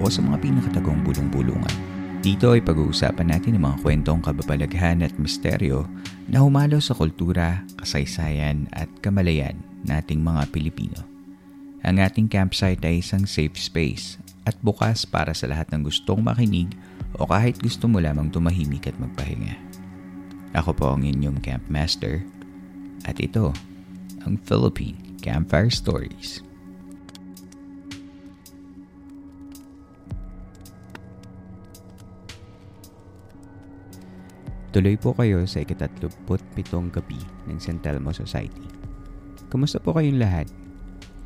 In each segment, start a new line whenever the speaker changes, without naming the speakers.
o sa mga pinakatagong bulong-bulungan. Dito ay pag-uusapan natin ang mga kwentong kababalaghan at misteryo na humalo sa kultura, kasaysayan at kamalayan nating mga Pilipino. Ang ating campsite ay isang safe space at bukas para sa lahat ng gustong makinig o kahit gusto mo lamang tumahimik at magpahinga. Ako po ang inyong campmaster at ito ang Philippine Campfire Stories. Tuloy po kayo sa ikatatluput pitong gabi ng San Telmo Society. Kumusta po kayong lahat?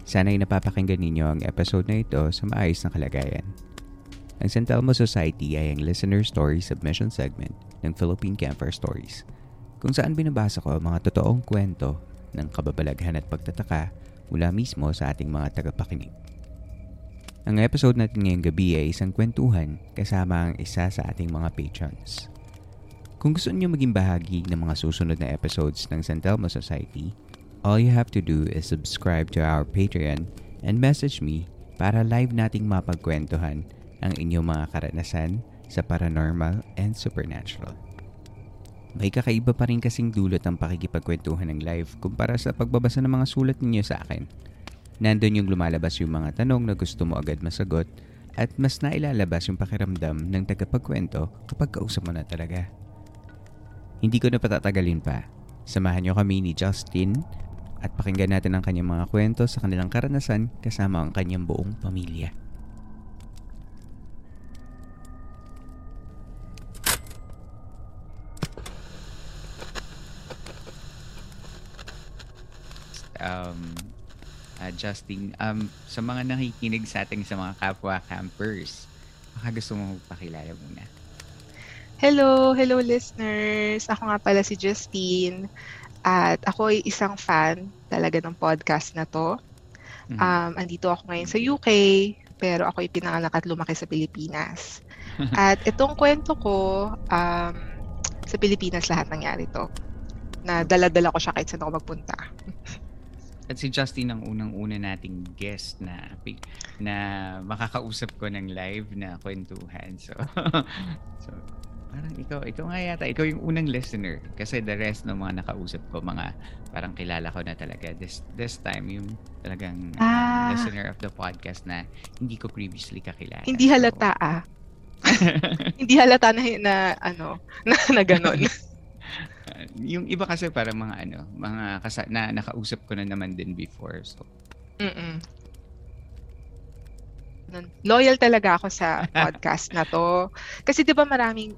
Sana'y napapakinggan ninyo ang episode na ito sa maayos na kalagayan. Ang San Telmo Society ay ang listener story submission segment ng Philippine Campfire Stories kung saan binabasa ko ang mga totoong kwento ng kababalaghan at pagtataka mula mismo sa ating mga tagapakinig. Ang episode natin ngayong gabi ay isang kwentuhan kasama ang isa sa ating mga patrons. Kung gusto niyo maging bahagi ng mga susunod na episodes ng San Telmo Society, all you have to do is subscribe to our Patreon and message me para live nating mapagkwentuhan ang inyong mga karanasan sa paranormal and supernatural. May kakaiba pa rin kasing dulot ang pakikipagkwentuhan ng live kumpara sa pagbabasa ng mga sulat ninyo sa akin. Nandun yung lumalabas yung mga tanong na gusto mo agad masagot at mas nailalabas yung pakiramdam ng tagapagkwento kapag kausap mo na talaga. Hindi ko na patatagalin pa. Samahan niyo kami ni Justin at pakinggan natin ang kanyang mga kwento sa kanilang karanasan kasama ang kanyang buong pamilya. Um, uh, Justin, um, sa mga nakikinig sa ating sa mga kapwa campers, baka gusto mo pakilala muna.
Hello, hello listeners. Ako nga pala si Justine at ako ay isang fan talaga ng podcast na to.
Mhm.
Um, andito ako ngayon sa UK, pero ako ay pinanganak at lumaki sa Pilipinas. at itong kwento ko, um, sa Pilipinas lahat nangyari to. Na dala-dala ko siya kahit saan ako magpunta.
At si Justin ang unang-una nating guest na na makakausap ko ng live na kwentuhan. So, so parang ikaw, ikaw nga yata, ikaw yung unang listener. Kasi the rest ng mga nakausap ko, mga parang kilala ko na talaga. This, this time, yung talagang uh,
Ah.
listener of the podcast na hindi ko previously kakilala.
Hindi
So,
halata ah. Hindi halata na, na ano, na, na ganon.
Uh, yung iba kasi parang mga ano, mga kasa- na nakausap ko na naman din before. So,
Mm-mm. Loyal talaga ako sa podcast na to. Kasi 'di ba maraming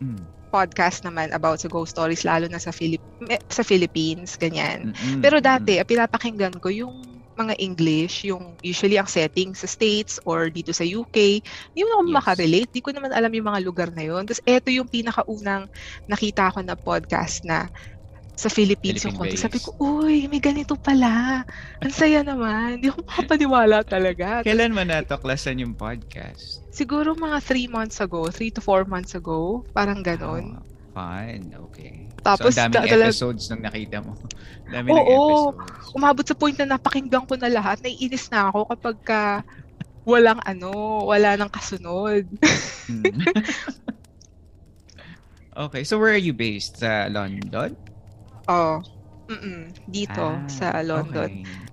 mm,
podcast naman about sa ghost stories lalo na sa Philip eh, sa Philippines ganyan.
mm,
Pero dati ang pinapakinggan ko yung mga English, yung usually ang setting sa States or dito sa UK, hindi mo naman
Yes.
makarelate. Di ko naman alam yung mga lugar na yun. Tapos eto yung pinakaunang nakita ko na podcast na sa Philippines yung konti. Sabi ko, uy, may ganito pala. Ang saya naman. Hindi ko makapaniwala talaga.
Kailan mo natuklasan yung podcast?
siguro mga three months ago, three to four months ago, parang ganon.
Ah, fun. Okay.
Tapos
so, ang daming
da-
episodes nung nakita mo. Dami ng
Oo.
episodes.
umabot sa point na napakinggan ko na lahat, naiinis na ako kapag ka walang ano, wala nang kasunod.
Hmm. okay. So, where are you based? Sa London?
Oh, mm dito
Ah,
sa London.
okay.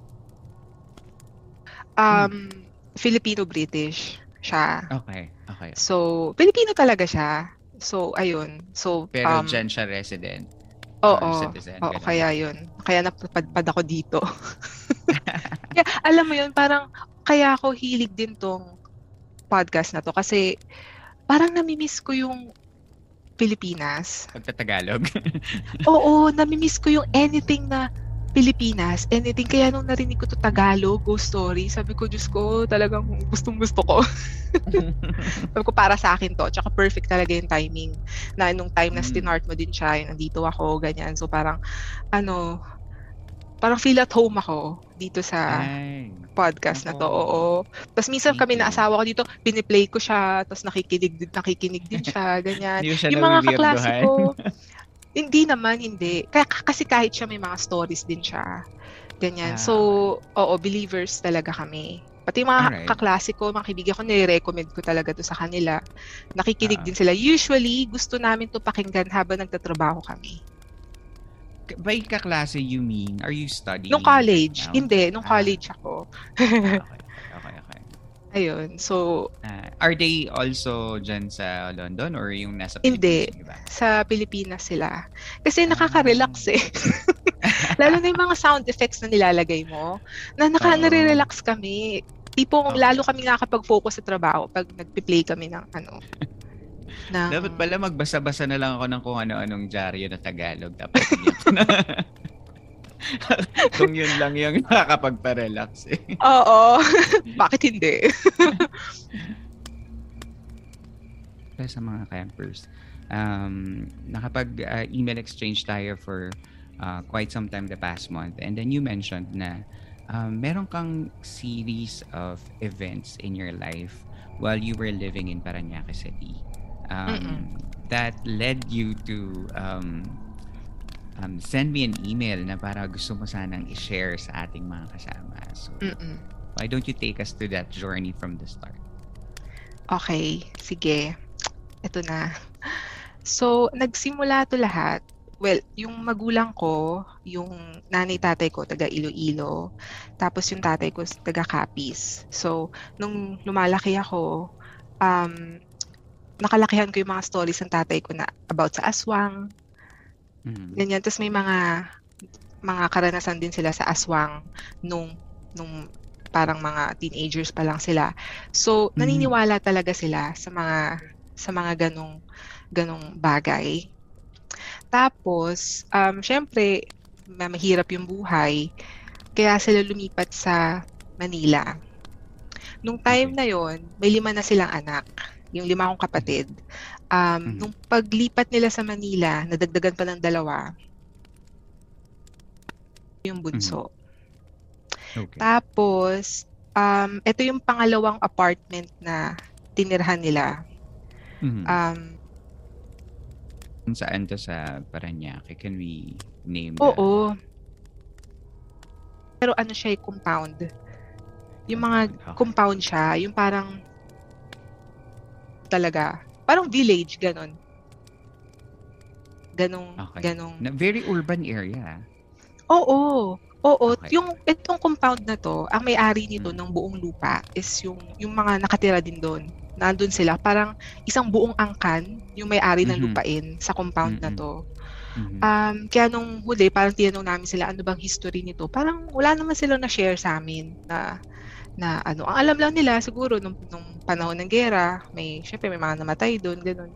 Um, Filipino-British. siya.
Okay, okay.
So, Pilipino talaga siya. So, ayun. So,
Pero
um,
dyan siya resident.
Oo,
citizen,
oo,
ganun.
kaya yun. Kaya napadpad ako dito. kaya, alam mo yun, parang, kaya ako hilig din tong podcast na to. Kasi, parang namimiss ko yung Pilipinas.
Pagtatagalog.
Oo, namimiss ko yung anything na Pilipinas, anything. Kaya nung narinig ko to Tagalog, ghost story, sabi ko, Diyos ko, talagang gustong gusto ko. sabi ko, para sa akin to. Tsaka perfect talaga yung timing. Na nung time na
Mm.
stinart mo din siya, nandito ako, ganyan. So parang, ano, parang feel at home ako dito sa
Ay.
podcast na to.
oo.
Tapos minsan kami na asawa ko dito, piniplay ko siya, tapos nakikinig, nakikinig din siya, ganyan.
Siya
yung mga kaklase ko, hindi naman, hindi. Kaya, kasi kahit siya may mga stories din siya. Ganyan.
Ah,
so, oo, believers talaga kami. Pati yung mga
Alright.
kaklase ko, mga kaibigan ko, nire-recommend ko talaga to sa kanila. Nakikinig
Ah.
din sila. Usually, gusto namin to pakinggan habang nagtatrabaho kami.
By kaklase, you mean, are you studying?
Nung college,
now?
hindi. Nung
Ah.
college ako.
okay, okay, okay.
Ayun. So,
Ah, are they also dyan sa London or yung nasa
Hindi.
Pilipinas yung iba?
sa Pilipinas sila. Kasi nakaka-relax eh. Lalo na yung mga sound effects na nilalagay mo. Na naka,
Oo.
nare-relax kami. Tipong
Okay.
lalo kami nakakapag-focus sa trabaho pag nagpi-play kami ng ano. Ng,
Dapat pala magbasa-basa na lang ako ng kung ano-anong dyaryo na Tagalog. Tapos iyak na. kung yun lang yung nakakapagpa-relax eh.
Oo. Bakit hindi?
Para sa mga campers, um, nakapag-email exchange tayo for uh, quite some time the past month. And then you mentioned na um, meron kang series of events in your life while you were living in Paranaque City. Um, that led you to um, um, send me an email na para gusto mo sanang i-share sa ating mga kasama. So,
Mm-mm.
why don't you take us to that journey from the start?
Okay, sige. Ito na. So, nagsimula to lahat. Well, yung magulang ko, yung nanay tatay ko, taga Iloilo. Tapos yung tatay ko, taga Capiz. So, nung lumalaki ako, um, nakalakihan ko yung mga stories ng tatay ko na about sa aswang,
Mhm.
ganyan. Tapos may mga mga karanasan din sila sa aswang nung nung parang mga teenagers pa lang sila. So,
Mm.
naniniwala talaga sila sa mga sa mga ganong ganong bagay. Tapos, um, syempre, ma- mahirap yung buhay. Kaya sila lumipat sa Manila. Nung time
Okay.
na yon, may lima na silang anak. Yung lima kong kapatid. Um,
Mhm.
Nung paglipat nila sa Manila, nadagdagan pa ng dalawa, yung bunso.
Okay.
Tapos, um, ito yung pangalawang apartment na tinirhan nila.
Mhm.
Um,
saan to sa Paranaque? Can we name
oo. Pero ano siya, eh, compound. Yung mga
Okay.
compound siya, yung parang talaga, parang village, ganon. Ganong,
Okay.
ganong
Na very urban area.
Oo. Oo,
Okay.
yung itong compound na to, ang may-ari nito
Mm.
ng buong lupa is yung yung mga nakatira din doon. Nandun sila, parang isang buong angkan yung may-ari ng
Mhm.
lupain sa compound na
Mm-mm.
to.
Mhm.
Um, kaya nung huli, parang tinanong namin sila ano bang history nito. Parang wala naman sila na share sa amin na na ano. Ang alam lang nila siguro nung, nung panahon ng gera, may syempre may mga namatay doon, ganun.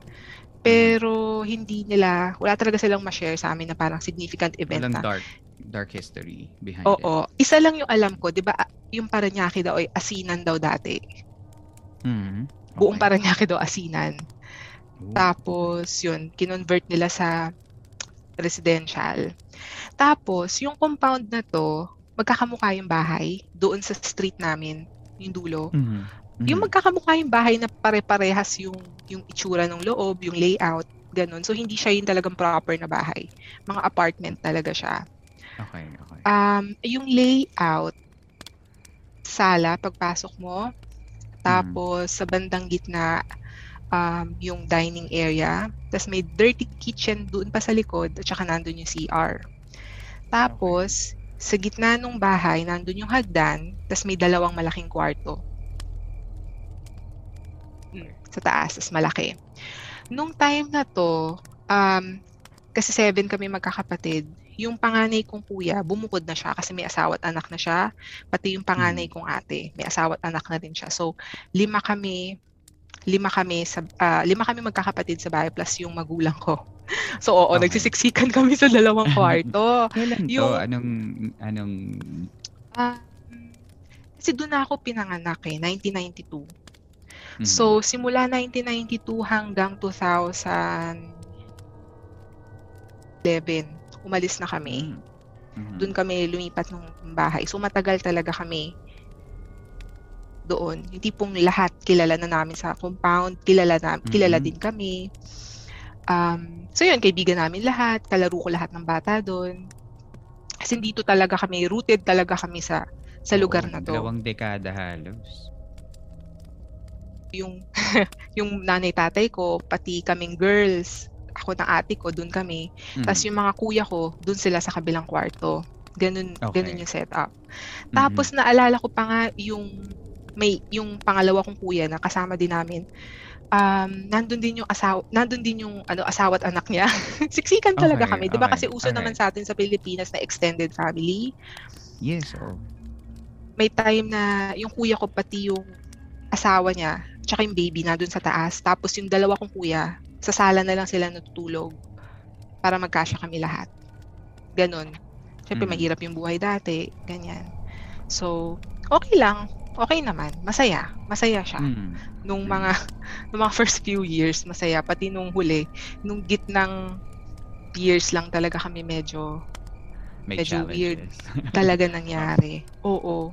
Pero hindi nila, wala talaga silang ma-share sa amin na parang significant event
Walang dark dark history behind it.
Oo. Isa lang yung alam ko, 'di ba? Yung Paranaque daw ay asinan daw dati. Buong
Okay.
Paranaque daw asinan.
Ooh.
Tapos, yun, kinonvert nila sa residential. Tapos, yung compound na to, magkakamukha yung bahay doon sa street namin, yung dulo.
Mhm.
Yung
Mhm.
magkakamukha yung bahay na pare-parehas yung yung itsura ng loob, yung layout, ganun. So hindi siya yung talagang proper na bahay. Mga apartment talaga siya.
Okay, okay.
Um, yung layout, sala, pagpasok mo. Tapos, sa bandang gitna, um, yung dining area. Tapos, may dirty kitchen doon pa sa likod. At saka, nandun yung CR. Tapos, sa gitna ng bahay, nandun yung hagdan. Tapos, may dalawang malaking kwarto. Mm, sa taas, tas malaki. Nung time na to, um, kasi seven kami magkakapatid, yung panganay kong kuya, bumukod na siya kasi may asawa at anak na siya. Pati yung panganay
Mm.
kong ate, may asawa at anak na rin siya. So, lima kami, lima kami sa ah, lima kami magkakapatid sa bahay plus yung magulang ko. So, oo,
Okay.
nagsisiksikan kami sa dalawang kwarto.
Kailan to?
Yung-
Anong, anong,
Ah, kasi doon ako pinanganak eh, 1992.
mhm.
So, simula 1992 hanggang 2011, umalis na kami.
Mm. Mhm.
Doon kami lumipat ng bahay. So, matagal talaga kami doon. Yung tipong lahat kilala na namin sa compound, kilala, na, kilala
Mhm.
din kami. Um, so, yun, kaibigan namin lahat, kalaro ko lahat ng bata doon. Kasi dito talaga kami, rooted talaga kami sa sa lugar
Oo,
na to.
Dalawang dekada halos.
yung yung nanay tatay ko, pati kaming girls, ako na ate ko, doon kami.
Mhm.
Tapos yung mga kuya ko, doon sila sa kabilang kwarto. Ganun,
Okay.
ganun yung setup.
Mhm.
Tapos naalala ko pa nga yung may yung pangalawa kong kuya na kasama din namin. Um, nandun din yung asawa, nandun din yung ano asawa at anak niya. Siksikan talaga
Okay,
kami, 'di ba?
okay,
Kasi uso naman
alright.
sa atin sa Pilipinas na extended family.
Yes, oh.
may time na yung kuya ko pati yung asawa niya, tsaka yung baby na dun sa taas. Tapos yung dalawa kong kuya, sa sala na lang sila natutulog para magkasya kami lahat. Ganon. Siyempre,
Mhm.
mahirap yung buhay dati. Ganyan. So, okay lang. Okay naman. Masaya. Masaya siya.
Mm.
Nung mga nung mga first few years, masaya. Pati nung huli, nung gitnang years lang talaga kami medyo
May
Medyo weird.
challenges.
talaga nangyari. Oo.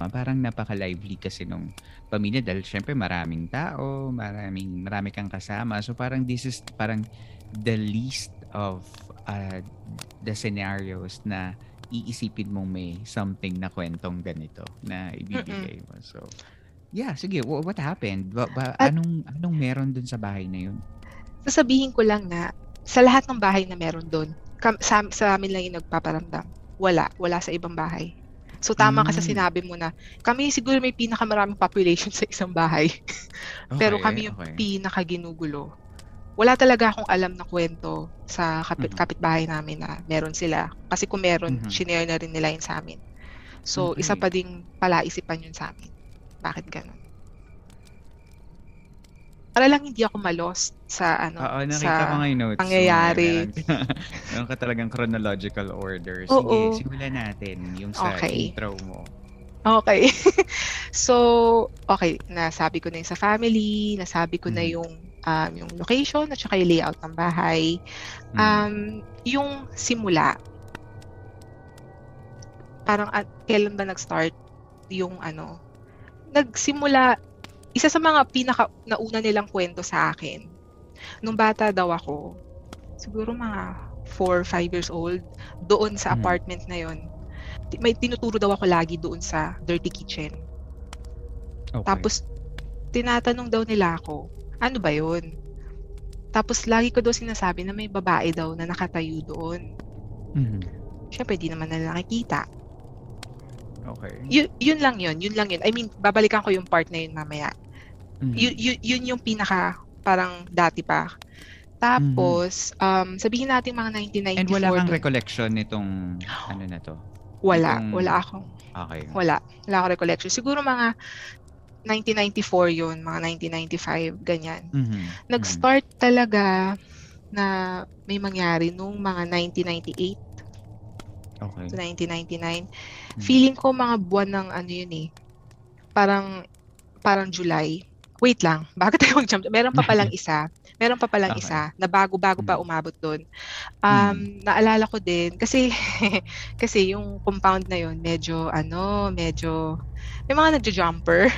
Ah, Parang napaka-lively kasi nung pamilya dahil syempre maraming tao, maraming marami kang kasama. So parang this is parang the least of uh, the scenarios na iisipin mong may something na kwentong ganito na ibibigay mo. So yeah, sige, wha- what happened? Ba, ba-
At-
anong anong meron dun sa bahay na yun?
sasabihin ko lang na sa lahat ng bahay na meron doon, kam- sa, sa amin lang yung nagpaparamdam. Wala. Wala sa ibang bahay. So tama ka sa
Mm.
sinabi mo na kami siguro may pinakamaraming population sa isang bahay. Pero
Okay,
kami yung
okay.
pinakaginugulo. Wala talaga akong alam na kwento sa kapit,
Mhm.
kapitbahay namin na meron sila. Kasi kung meron,
Mhm.
shinare na rin nila yun sa amin. So, isa
Okay.
pa ding palaisipan yun sa amin. Bakit ganun? Para lang hindi ako malost sa ano,
Oo, nakita
sa
ko notes.
pangyayari.
Meron ka, talagang chronological order. Sige,
Oo.
simulan natin yung sa
Okay.
intro mo.
Okay. so, okay, nasabi ko na yung sa family, nasabi ko na
Mhm.
yung um, yung location at saka yung layout ng bahay.
Mm.
Um, yung simula, parang at, kailan ba nag-start yung ano, nagsimula, isa sa mga pinaka nauna nilang kwento sa akin, nung bata daw ako, siguro mga 4 or 5 years old, doon sa
Mhm.
apartment na yon may tinuturo daw ako lagi doon sa dirty kitchen.
okay.
Tapos, tinatanong daw nila ako, ano ba yun? Tapos, lagi ko daw sinasabi na may babae daw na nakatayo doon.
Mhm.
Siyempre, di naman nila nakikita.
Okay.
Yun, yun lang yun, yun lang yun. I mean, babalikan ko yung part na yun mamaya.
Mhm.
Yun, yun, yun yung pinaka, parang dati pa. Tapos, um, sabihin natin mga 1994
And wala kang recollection nitong ano na to?
Wala,
itong-
wala akong,
Okay.
wala. Wala akong recollection. Siguro mga 1994 yun, mga 1995, ganyan.
Mhm.
Nag-start talaga na may mangyari nung mga 1998
Okay.
to 1999.
Mhm.
Feeling ko mga buwan ng ano yun eh. Parang parang July. Wait lang, bago tayo mag-jump. Meron pa palang isa. Meron pa palang
Okay.
isa na bago-bago pa
Mhm.
umabot doon. Um, naalala ko din kasi kasi yung compound na yun medyo ano, medyo may mga nagjo-jumper.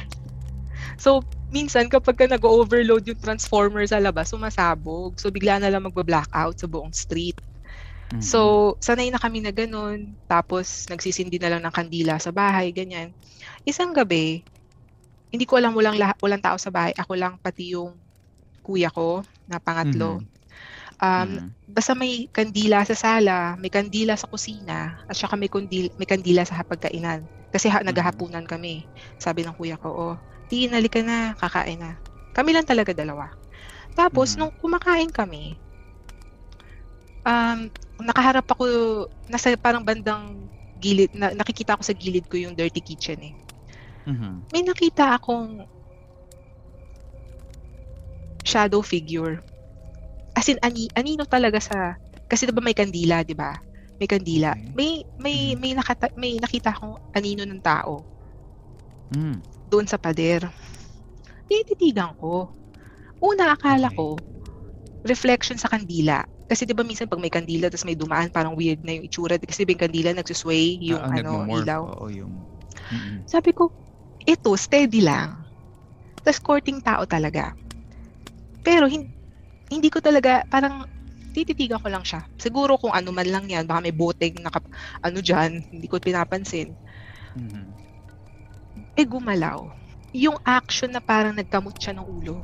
So, minsan kapag ka nag-overload yung transformer sa labas, sumasabog. So, bigla na lang magba-blackout sa buong street.
Mhm.
So, sanay na kami na ganun. Tapos, nagsisindi na lang ng kandila sa bahay, ganyan. Isang gabi, hindi ko alam walang, lahat, walang tao sa bahay. Ako lang, pati yung kuya ko na pangatlo.
Mhm.
Um,
Mhm.
Basta may kandila sa sala, may kandila sa kusina, at saka may, kundil, may kandila sa hapagkainan. Kasi ha,
Mhm.
naghahapunan kami. Sabi ng kuya ko, oh, tinali ka na, kakain na. Kami lang talaga dalawa. Tapos,
Mhm.
nung kumakain kami, um, nakaharap ako, nasa parang bandang gilid, na, nakikita ko sa gilid ko yung dirty kitchen eh.
Mhm.
May nakita akong shadow figure. As in, ani, anino talaga sa, kasi diba may kandila, di ba? May kandila.
Okay.
May, may,
Mhm.
may, nakata, may nakita akong anino ng tao
Mm.
Doon sa pader. Tinititigan ko. Una, akala
Okay.
ko, reflection sa kandila. Kasi 'di ba minsan pag may kandila tapos may dumaan parang weird na yung itsura kasi yung kandila nagsusway yung
Oo,
ano
nagmo-morph.
ilaw.
Oo, yung... Mm-mm.
Sabi ko, ito steady lang. Tapos courting tao talaga. Pero hin- hindi ko talaga parang tititigan ko lang siya. Siguro kung ano man lang yan, baka may boteng naka, ano dyan, hindi ko pinapansin.
Mhm.
Eh gumalaw. Yung action na parang nagkamot siya ng ulo.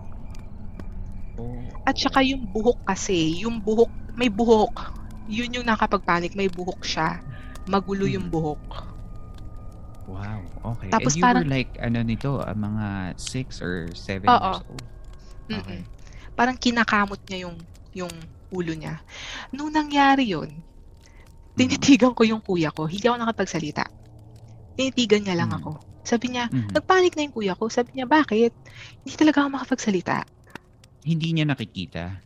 Oh.
At saka yung buhok kasi, yung buhok, may buhok. Yun yung nakapagpanik, may buhok siya. Magulo yung
Mhm.
buhok.
Wow, okay.
Tapos
And you
parang-
were like, ano nito, ah, mga 6 or 7
Oo.
years old?
Mm-mm.
Okay.
Parang kinakamot niya yung yung ulo niya. Nung nangyari yun, tinitigan ko yung kuya ko. Hindi ako nakapagsalita. Tinitigan niya lang
Mhm.
ako. Sabi niya,
Mhm.
nagpanik na yung kuya ko. Sabi niya, bakit? Hindi talaga ako makapagsalita.
Hindi niya nakikita.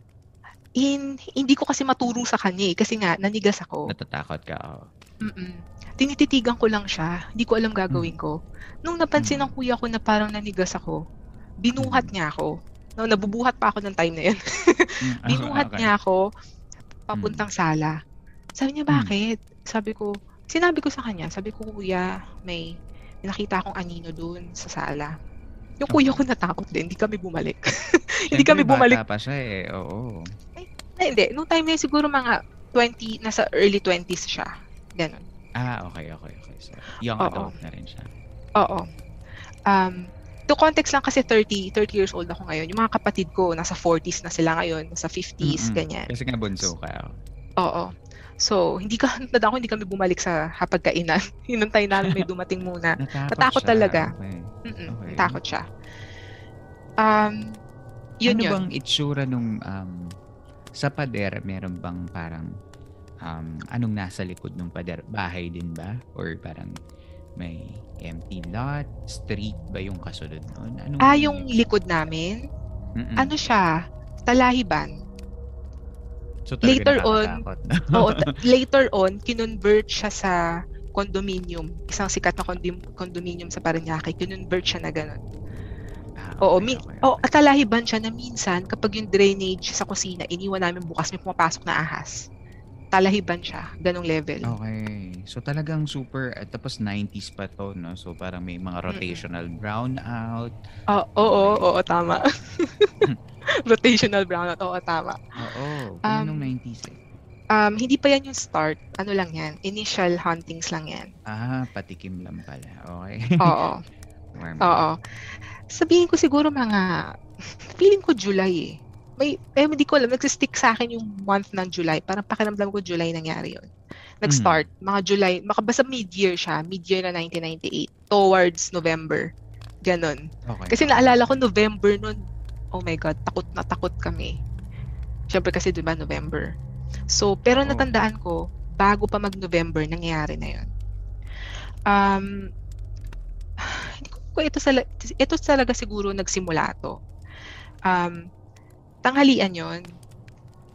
In, hindi ko kasi maturo sa kanya eh. Kasi nga, nanigas ako.
Natatakot ka. Oh.
Mm-mm. Tinititigan ko lang siya. Hindi ko alam
Mm.
gagawin ko. Nung napansin ng kuya ko na parang nanigas ako, binuhat
Mm.
niya ako. No, nabubuhat pa ako ng time na yun.
Mm,
binuhat
okay.
niya ako papuntang sala. Sabi niya,
Mm.
bakit? Sabi ko, sinabi ko sa kanya, sabi ko, kuya, may nakita akong anino doon sa sala. Yung kuya ko natakot din, hindi kami bumalik. hindi kami bumalik.
Bata pa siya eh. Oo.
Na, hindi, nung time na yun, siguro mga 20, nasa early 20s siya. Ganon.
Ah, okay, okay, okay. So, young
Oo.
adult na rin siya.
Oo. Um, to context lang kasi 30, 30 years old ako ngayon. Yung mga kapatid ko, nasa 40s na sila ngayon, nasa 50s,
Mm-mm.
ganyan.
Kasi nga bunso ka. oh.
Oo. So, hindi ka, tanda ko, hindi kami bumalik sa hapagkainan. Hinantay namin may dumating muna.
Natakot,
Natakot
siya.
talaga.
Okay.
Mm-mm,
Okay.
Takot siya. Um, yun
ano
yun.
bang itsura nung um, sa pader, meron bang parang um, anong nasa likod ng pader? Bahay din ba? Or parang may empty lot? Street ba yung kasunod nun? Anong,
Ah, yung likod namin,
Mm-mm.
ano siya, talahiban.
So,
later on. Oo, ta- later on, kinonvert siya sa condominium. Isang sikat na condom- condominium sa Parañaque. Kinonvert siya na gano'n.
Ah,
Oo, min-
okay,
oh,
okay.
at talahiban siya na minsan, kapag yung drainage sa kusina, iniwan namin bukas, may pumapasok na ahas. Talahiban siya, ganong level.
Okay. So talagang super, at tapos 90s pa to, no? So parang may mga rotational brownout.
Oo, oo, oo, tama. Rotational brownout, oo, tama.
Oo.
Um,
Um, nung 90s eh.
Um, hindi pa yan yung start. Ano lang yan? Initial huntings lang yan.
Ah, patikim lang pala. Okay.
Oo.
Warm
Oo. Sabihin ko siguro mga, feeling ko July eh. May, eh, hindi ko alam, nagsistick sa akin yung month ng July. Parang pakiramdam ko July nangyari yun. Nag-start, mga July, makabasa mid-year siya, mid-year na 1998, towards November. Ganon.
Okay.
Kasi naalala ko November nun, oh my God, takot na takot kami. Siyempre kasi di ba November. So, pero
Oo.
natandaan ko, bago pa mag-November, nangyayari na yun. Um, hindi ko ito, sala, ito talaga siguro nagsimula to. Um, tanghalian yon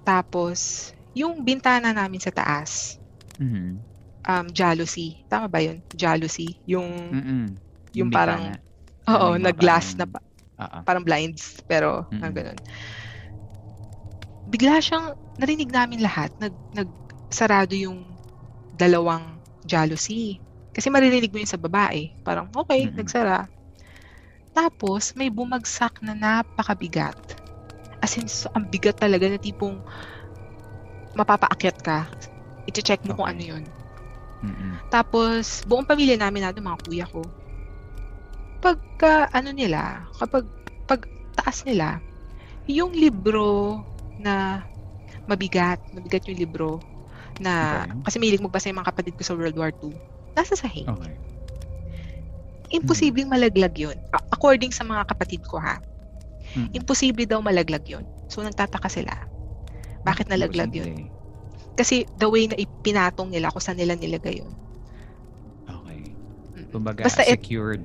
Tapos, yung bintana namin sa taas,
Mhm.
um, jealousy. Tama ba yun? Jealousy. Yung,
Mm-mm.
yung
bintana.
parang, oo,
Yung mga
na-glass na
parang- Oo.
parang blinds, pero ang ganun. Bigla siyang narinig namin lahat, nag nagsarado yung dalawang jealousy. Kasi maririnig mo yun sa babae. Parang, okay,
Mm-mm.
nagsara. Tapos, may bumagsak na napakabigat. As in, so, ang bigat talaga na tipong mapapaakyat ka. I-check mo kung
Okay.
ano yun.
Mm-mm.
Tapos, buong pamilya namin natin, mga kuya ko, pagka, ano nila, kapag, pag taas nila, yung libro na mabigat, mabigat yung libro, na,
Okay.
kasi milig magbasa yung mga kapatid ko sa World War II, nasa sahig.
Okay.
imposibleng malaglag yun. According sa mga kapatid ko ha,
Mm.
imposible daw malaglag yun. So nagtataka sila. Bakit nalaglag yun?
Posible.
Kasi the way na ipinatong nila kung saan nila nilagay yun.
Okay. Kumbaga,
Basta it-
secured.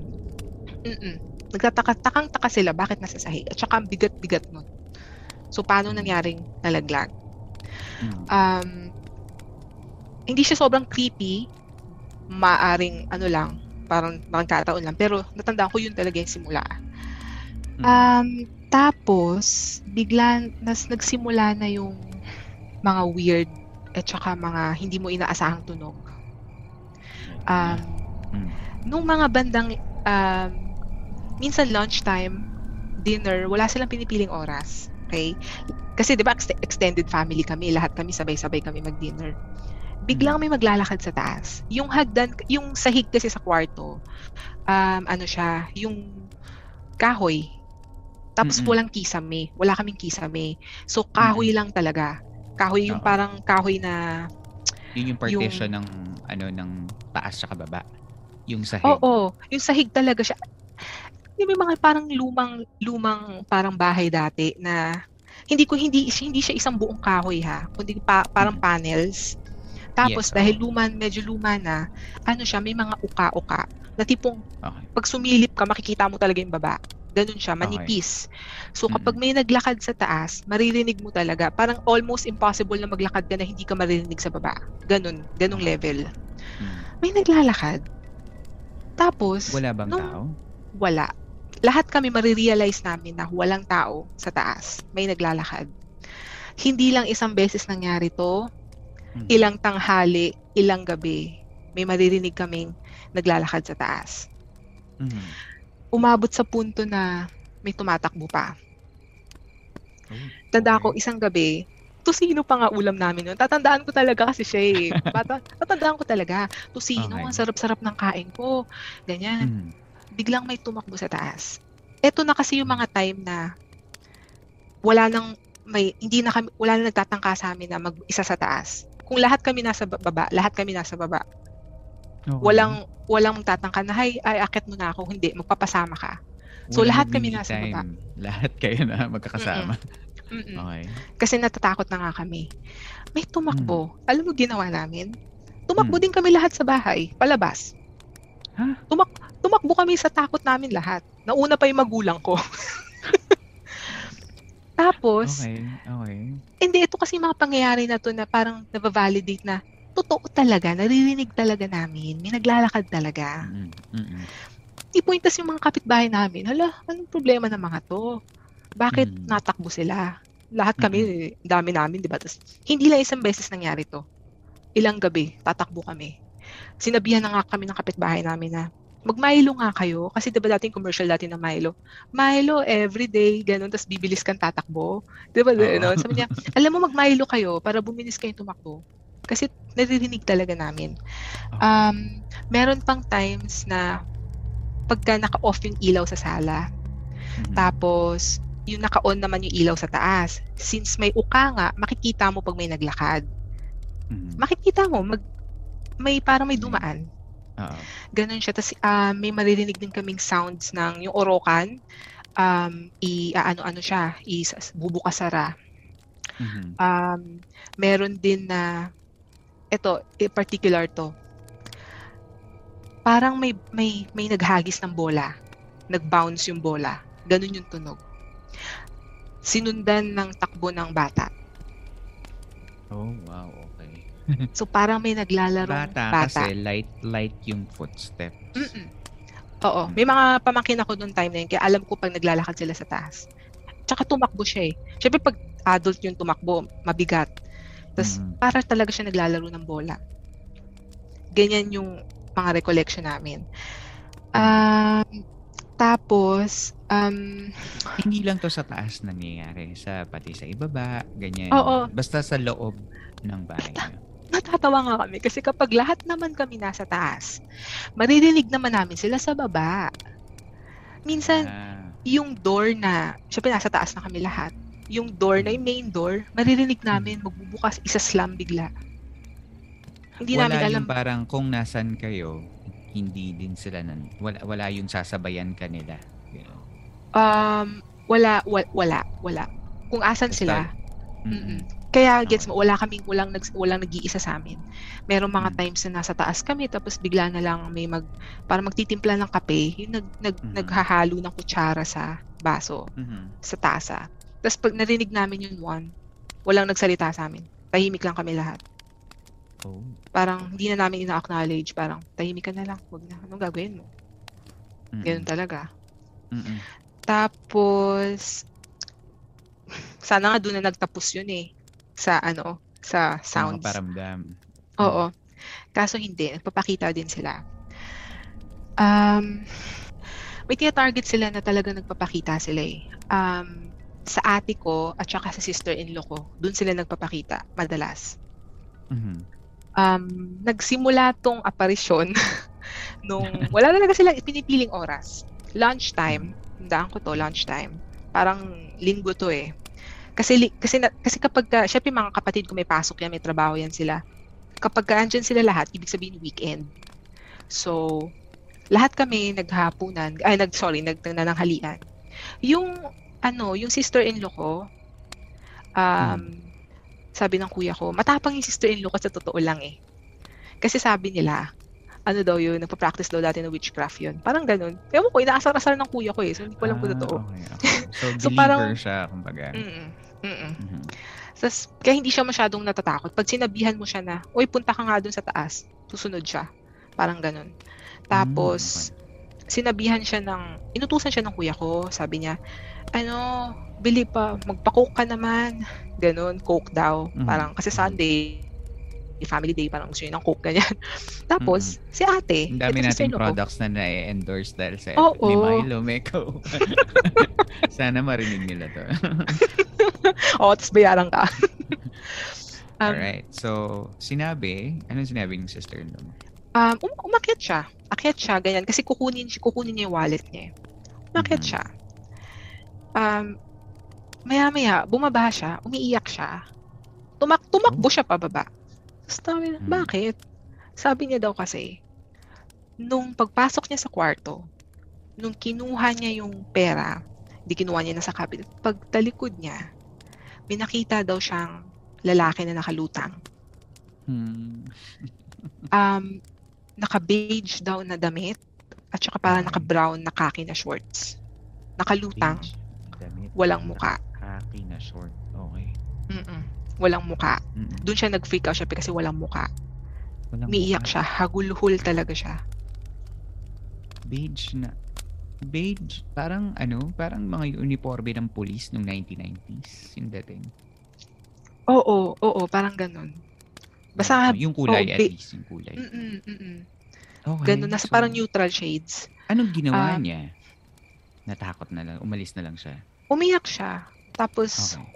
Mm-mm. Nagtataka, takang-taka sila bakit nasa sahig. At saka ang bigat-bigat nun. So, paano
Mm.
nangyaring nalaglag?
Mm.
Um, hindi siya sobrang creepy. Maaring, ano lang, parang nakagkataon lang. Pero, natandaan ko yun talaga yung simula.
Mm.
Um, tapos, bigla, nas, nagsimula na yung mga weird at saka mga hindi mo inaasahang tunog. Um,
Mm.
nung mga bandang um, minsan lunchtime, dinner, wala silang pinipiling oras. Okay? Kasi 'di ba ex- extended family kami, lahat kami sabay-sabay kami mag-dinner. Biglang may maglalakad sa taas. Yung hagdan, yung sahig kasi sa kwarto, um, ano siya, yung kahoy. Tapos
Mm-mm.
walang kisame. Wala kaming kisame. So kahoy lang talaga. Kahoy yung
Oo.
parang kahoy na
Yun yung partition ng ano ng taas sa baba. Yung sahig.
Oo, yung sahig talaga siya. Yung may mga parang lumang lumang parang bahay dati na hindi ko hindi hindi siya isang buong kahoy ha, kundi pa, parang panels. Tapos
Yes,
dahil luma, medyo luma na, ano siya, may mga uka-uka na tipong
Okay.
pag sumilip ka, makikita mo talaga yung baba. Ganun siya, manipis. So kapag may naglakad sa taas, maririnig mo talaga. Parang almost impossible na maglakad ka na hindi ka maririnig sa baba. Ganun, ganung
Okay.
level.
Mm.
May naglalakad. Tapos,
Wala bang
nung-
tao?
wala. Lahat kami marirealize namin na walang tao sa taas. May naglalakad. Hindi lang isang beses nangyari to.
Mm.
Ilang tanghali, ilang gabi, may maririnig kaming naglalakad sa taas.
Mm.
Umabot sa punto na may tumatakbo pa.
Oh,
Tanda
okay.
ko isang gabi, tusino pa nga ulam namin yun. Tatandaan ko talaga kasi siya eh. Bata, tatandaan ko talaga. Tusino,
Okay.
ang sarap-sarap ng kain ko. Ganyan.
Mm.
biglang may tumakbo sa taas. Ito na kasi yung mga time na wala nang may hindi na kami wala na nagtatangka sa amin na mag-isa sa taas. Kung lahat kami nasa ba- baba, lahat kami nasa baba.
Okay.
Walang walang magtatangka na, "Hay, ay akit mo na ako." Hindi, magpapasama ka. so,
Walang
lahat kami nasa
time.
baba.
Lahat kayo na magkakasama.
Mm-mm.
Okay.
Kasi natatakot na nga kami. May tumakbo. Alam mo ginawa namin? Tumakbo
Mm.
din kami lahat sa bahay, palabas.
Ha?
Tumak tumakbo kami sa takot namin lahat. Nauna pa yung magulang ko. Tapos,
Okay. Okay.
Hindi, ito kasi mga pangyayari na to na parang nabavalidate na totoo talaga, naririnig talaga namin, may naglalakad talaga.
Mm. Mm.
Ipointas yung mga kapitbahay namin, hala, anong problema ng mga to? Bakit
Mm.
natakbo sila? Lahat kami, dami namin, di ba? Tapos, hindi lang isang beses nangyari to. Ilang gabi, tatakbo kami. Sinabihan na nga kami ng kapitbahay namin na, mag-Milo nga kayo. Kasi di ba dating commercial dati na Milo? Milo everyday, ganun, tapos bibilis kang tatakbo. Di ba?
Oo.
Ganun. Sabi niya, alam mo mag-Milo kayo para bumilis kayong tumakbo. Kasi naririnig talaga namin. Um, meron pang times na pagka naka-off yung ilaw sa sala,
Mm.
tapos yung naka-on naman yung ilaw sa taas. Since may uka nga, makikita mo pag may naglakad.
Mm.
Makikita mo, mag, may parang may dumaan.
Oo.
Ganun siya. Tapos ah, may maririnig din kaming sounds ng yung orokan. Um, i ano-ano siya, i bubukas sara.
Mhm.
Um, meron din na ito, in particular to. Parang may may may naghagis ng bola. Nag-bounce yung bola. Ganun yung tunog. Sinundan ng takbo ng bata.
Oh, wow. Okay.
So parang may naglalarong
Bata,
bata.
kasi light light yung footsteps.
Mm-mm. Oo. May mga pamangkin ako noong time na yun, kaya alam ko pag naglalakad sila sa taas. Tsaka tumakbo siya eh. Siyempre pag adult yung tumakbo, mabigat. Tapos
Mhm.
para talaga siya naglalaro ng bola. Ganyan yung mga recollection namin. Um, tapos, um,
Hindi lang to sa taas nangyayari, sa pati sa ibaba, ganyan.
Oo.
Basta sa loob ng bahay
natatawa nga kami kasi kapag lahat naman kami nasa taas, maririnig naman namin sila sa baba. Minsan,
Ah,
yung door na, syempre nasa taas na kami lahat, yung door na yung main door, maririnig namin magbubukas, isa slam bigla. Hindi
wala
namin alam.
yung parang kung nasan kayo, hindi din sila nan wala wala yung sasabayan kanila. You know?
Um, wala, wala, wala, wala. Kung asan
Basta-
sila. Mm-mm. Kaya gets mo, wala kaming walang nag walang nag-iisa sa amin. Merong mga
Mm.
times na nasa taas kami tapos bigla na lang may mag para magtitimpla ng kape, yung nag, nag
Mhm.
naghahalo ng kutsara sa baso,
Mhm.
sa tasa. Tapos pag narinig namin yun one, walang nagsalita sa amin. Tahimik lang kami lahat.
Oh.
Parang hindi na namin ina-acknowledge, parang tahimik ka na lang, wag na. Anong gagawin mo?
Mm-mm.
Ganun talaga.
Mm-mm.
Tapos, sana nga doon na nagtapos yun eh. Sa ano, sa
Sa mga
sounds.
paramdam.
Oo. Kaso hindi, nagpapakita din sila. Um, may tina-target sila na talaga nagpapakita sila eh. Um, sa ate ko at saka sa sister-in-law ko, doon sila nagpapakita madalas.
Mhm.
Um, nagsimula tong aparisyon nung wala talaga sila pinipiling oras. Lunchtime, tandaan ko to, lunchtime. Parang linggo to eh. Kasi kasi kasi kapag ka, syempre mga kapatid ko may pasok yan, may trabaho yan sila. Kapag ka andyan sila lahat, ibig sabihin weekend. So, lahat kami naghapunan, ay nag sorry, nag nananghalian. Yung ano, yung sister-in-law ko, um, sabi ng kuya ko, matapang yung sister-in-law ko sa totoo lang eh. Kasi sabi nila, ano daw yun, nagpa-practice daw dati ng witchcraft yun. Parang ganun. Ewan ko, inaasar-asar ng kuya ko eh. So, hindi ko alam kung
Ah,
totoo.
okay, okay. So,
So, parang-
siya, kumbaga.
Mm-mm. Mm-mm.
Mhm.
Tapos, kaya hindi siya masyadong natatakot. Pag sinabihan mo siya na, uy, punta ka nga dun sa taas, susunod siya. Parang ganun. Tapos, sinabihan siya ng, inutusan siya ng kuya ko. Sabi niya, ano, bili pa, magpa-coke ka naman. Ganun, coke daw.
Mhm.
Parang, kasi Sunday, family day, parang gusto niya ng coke, ganyan. Tapos, si ate,
Ang dami nating
ko,
products na na-endorse dahil sa
Oo.
ni Milo, Meko. Sana marinig nila to.
Oo, tapos bayaran ka. um,
Alright. So, sinabi, anong sinabi ng sister-in-law mo?
um, um, umakyat siya. Akyat siya, ganyan. Kasi kukunin, kukunin niya yung wallet niya. Umakyat
Mhm.
siya. Um, maya-maya, bumaba siya, umiiyak siya. Tumak tumakbo siya pababa. Tapos sabi niya,
Hmm.
bakit? Sabi niya daw kasi, nung pagpasok niya sa kwarto, nung kinuha niya yung pera, hindi kinuha niya na sa cabinet, pagtalikod niya, may nakita daw siyang lalaki na nakalutang.
Hmm.
um, naka-beige daw na damit at saka parang
Okay.
naka-brown na khaki na shorts. Nakalutang,
Beige,
walang muka.
Khaki na short. Okay.
Mm-mm. Walang muka.
Mm-mm.
Doon siya nag-freak out syempre kasi walang muka.
Walang
Umiiyak
muka.
siya, hagulhul talaga siya.
Beige na. Beige, parang ano, parang mga uniforme ng police nung 1990s, yung dating.
Oo, oo, parang ganun. Basta,
yung kulay
oh,
at least, yung kulay.
mm-mm, mm-mm.
Okay,
Ganun, nasa
so,
parang neutral shades.
Anong ginawa
Ah.
niya? Natakot na lang, umalis na lang siya.
Umiyak siya. Tapos,
Okay.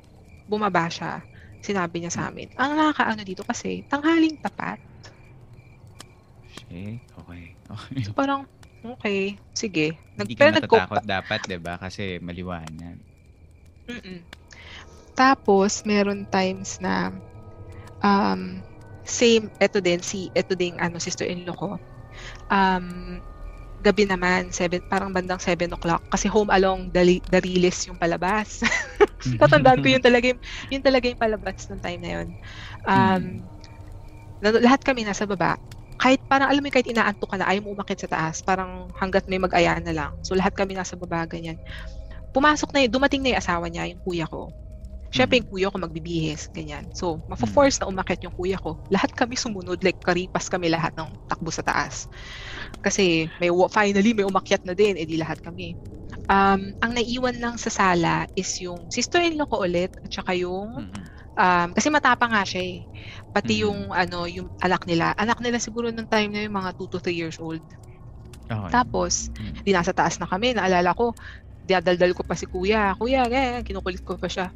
bumaba siya. Sinabi niya sa amin, ang nakakaano dito kasi, tanghaling tapat.
Shit, okay. Okay.
So, parang, okay, sige. Nag,
Hindi ka matatakot dapat, 'di ba? Kasi maliwanag.
Mm-mm. Tapos, meron times na um, same, eto din, si, eto din, ano, sister-in-law ko. Um, gabi naman, seven, parang bandang 7 o'clock. Kasi home along the, the Riles yung palabas. Tatandaan ko yun talaga yung, yun talaga yung palabas ng time na yun. Um, na- lahat kami nasa baba. Kahit parang alam mo kahit inaanto ka na ayaw mo umakit sa taas, parang hanggat may mag-aya na lang. So lahat kami nasa baba, ganyan. Pumasok na yun, dumating na yung asawa niya, yung kuya ko. Siyempre, yung kuya ko magbibihis, ganyan. So, mafo-force na umakit yung kuya ko. Lahat kami sumunod, like karipas kami lahat ng takbo sa taas. Kasi may finally may umakyat na din, edi lahat kami. Um, ang naiwan lang sa sala is yung sister-in-law ko ulit at saka yung um, kasi matapang nga siya eh. Pati yung ano, yung anak nila. Anak nila siguro nung time na yung mga 2 to 3 years old.
Okay.
Tapos,
Mm.
di nasa taas na kami, naalala ko, diadaldal ko pa si kuya. Kuya, ganyan, kinukulit ko pa siya.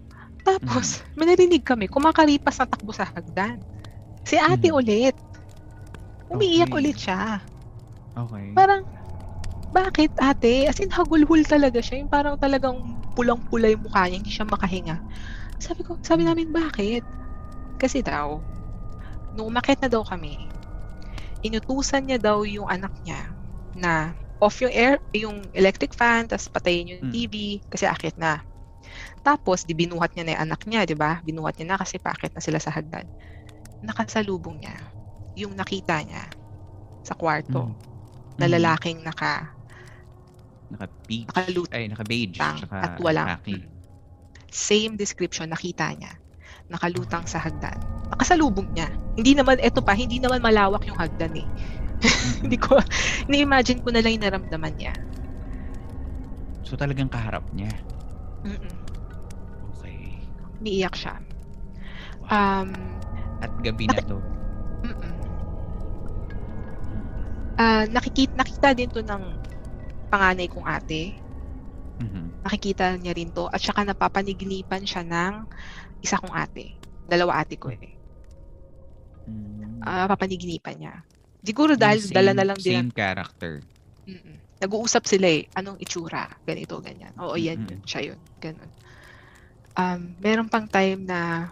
Tapos, may narinig kami, kumakaripas na takbo sa hagdan. Si ate
Mhm.
ulit. Umiiyak
Okay.
ulit siya.
Okay.
Parang, bakit ate? As in, hagulhul talaga siya. Yung parang talagang pulang-pula yung mukha niya, hindi siya makahinga. Sabi ko, sabi namin, bakit? Kasi daw, nung umakit na daw kami, inutusan niya daw yung anak niya na off yung air, yung electric fan, tapos patayin yung
Mm.
TV kasi akit na. Tapos, di binuhat niya na yung anak niya, di ba? Binuhat niya na kasi paakit na sila sa hagdan. Nakasalubong niya yung nakita niya sa kwarto
Mm.
na
Mm.
lalaking naka
Naka-beige.
Nakalut-
Ay, naka-beige.
Tang
Tsaka
at walang
khaki.
mm, same description nakita niya nakalutang sa hagdan nakasalubong niya hindi naman eto pa hindi naman malawak yung hagdan eh hindi ko ni-imagine ko na lang yung naramdaman niya
So talagang kaharap niya.
Mm-mm. Umiiyak siya um
At gabi na to.
mm-mm. Ah, nakikita nakita din to ng panganay kong ate
Mhm.
nakikita niya rin to at saka napapaniginipan siya ng isa kong ate dalawa ate ko eh
Mm.
Ah, papaniginipan niya siguro dahil
same-
dala na lang din
Same character.
Mm-mm. Nag-uusap sila eh. Anong itsura? Ganito, ganyan. Oo, yan,
Mm-mm.
yun. Siya yun. Ganun. Um, meron pang time na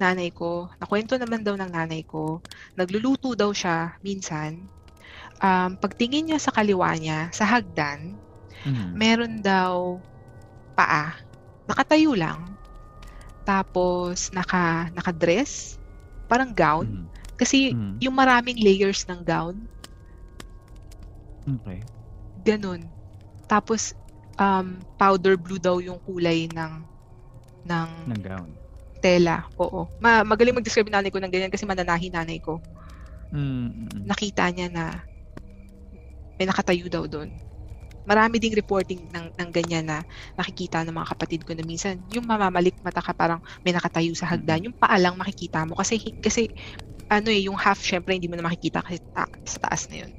nanay ko, nakwento naman daw ng nanay ko, nagluluto daw siya minsan. Um, pagtingin niya sa kaliwa niya, sa hagdan,
Mhm.
meron daw paa. Nakatayo lang. Tapos, naka, naka-dress. Parang gown.
Mhm.
Kasi,
Mhm.
yung maraming layers ng gown,
Okay.
Ganun. Tapos, um, powder blue daw yung kulay ng ng
Ng gown.
tela. Oo. Ma magaling mag-describe nanay ko ng ganyan kasi mananahi nanay ko.
Mm-mm.
Nakita niya na may nakatayo daw doon. Marami ding reporting ng, ng ganyan na nakikita ng mga kapatid ko na minsan yung mamamalik mata ka parang may nakatayo sa hagdan. Yung paa lang makikita mo kasi kasi ano eh yung half syempre hindi mo na makikita kasi ta- sa taas na yun.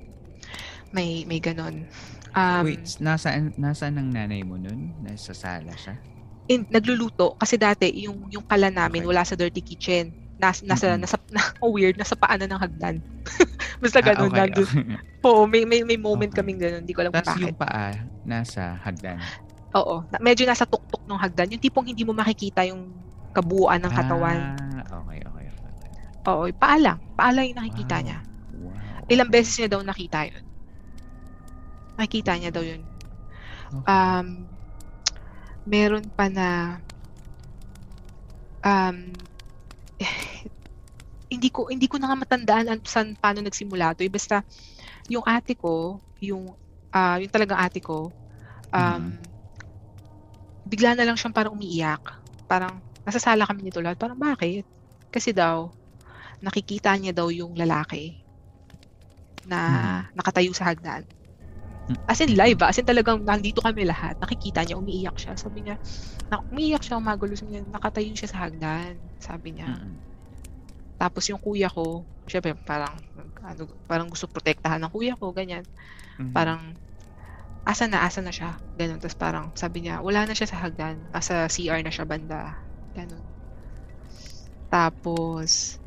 May may ganon. Um,
Wait, nasaan, nasaan ang nanay mo nun? Nasa sala siya?
In, nagluluto kasi dati yung yung kala namin
Okay.
wala sa dirty kitchen. Nas, nasa
Mhm.
nasa na, oh weird nasa paanan ng hagdan. Basta ganun
Ah, okay,
nandun.
okay.
Oo, may may may moment
Okay.
kaming ganun, hindi ko alam kung
Tapos
bakit.
yung paa nasa hagdan.
Oo, na- medyo nasa tuktok ng hagdan. Yung tipong hindi mo makikita yung kabuuan ng katawan.
Ah, okay, okay.
Oo, paa lang. Paa lang yung nakikita
Wow.
niya.
Wow.
Ilang beses niya daw nakita yun. Nakikita niya daw yun.
Okay.
Um, meron pa na um, hindi ko hindi ko na nga matandaan an saan paano nagsimula to. Eh, basta yung ate ko, yung ah yung talagang ate ko, um, bigla na lang siyang parang umiiyak. Parang nasasala kami nito lahat. Parang bakit? Kasi daw nakikita niya daw yung lalaki na nakatayo sa hagdan. As in live, ah. as in talagang nandito kami lahat. Nakikita niya, umiiyak siya. Sabi niya, na, umiiyak siya, magulo. Sabi niya, nakatayo siya sa hagdan. Sabi niya.
Mm-mm.
Tapos yung kuya ko, syempre parang, ano, parang gusto protektahan ng kuya ko, ganyan.
Mhm.
Parang, asa na, asa na siya. Ganun. Tapos parang, sabi niya, wala na siya sa hagdan. Asa CR na siya banda. Ganun. Tapos,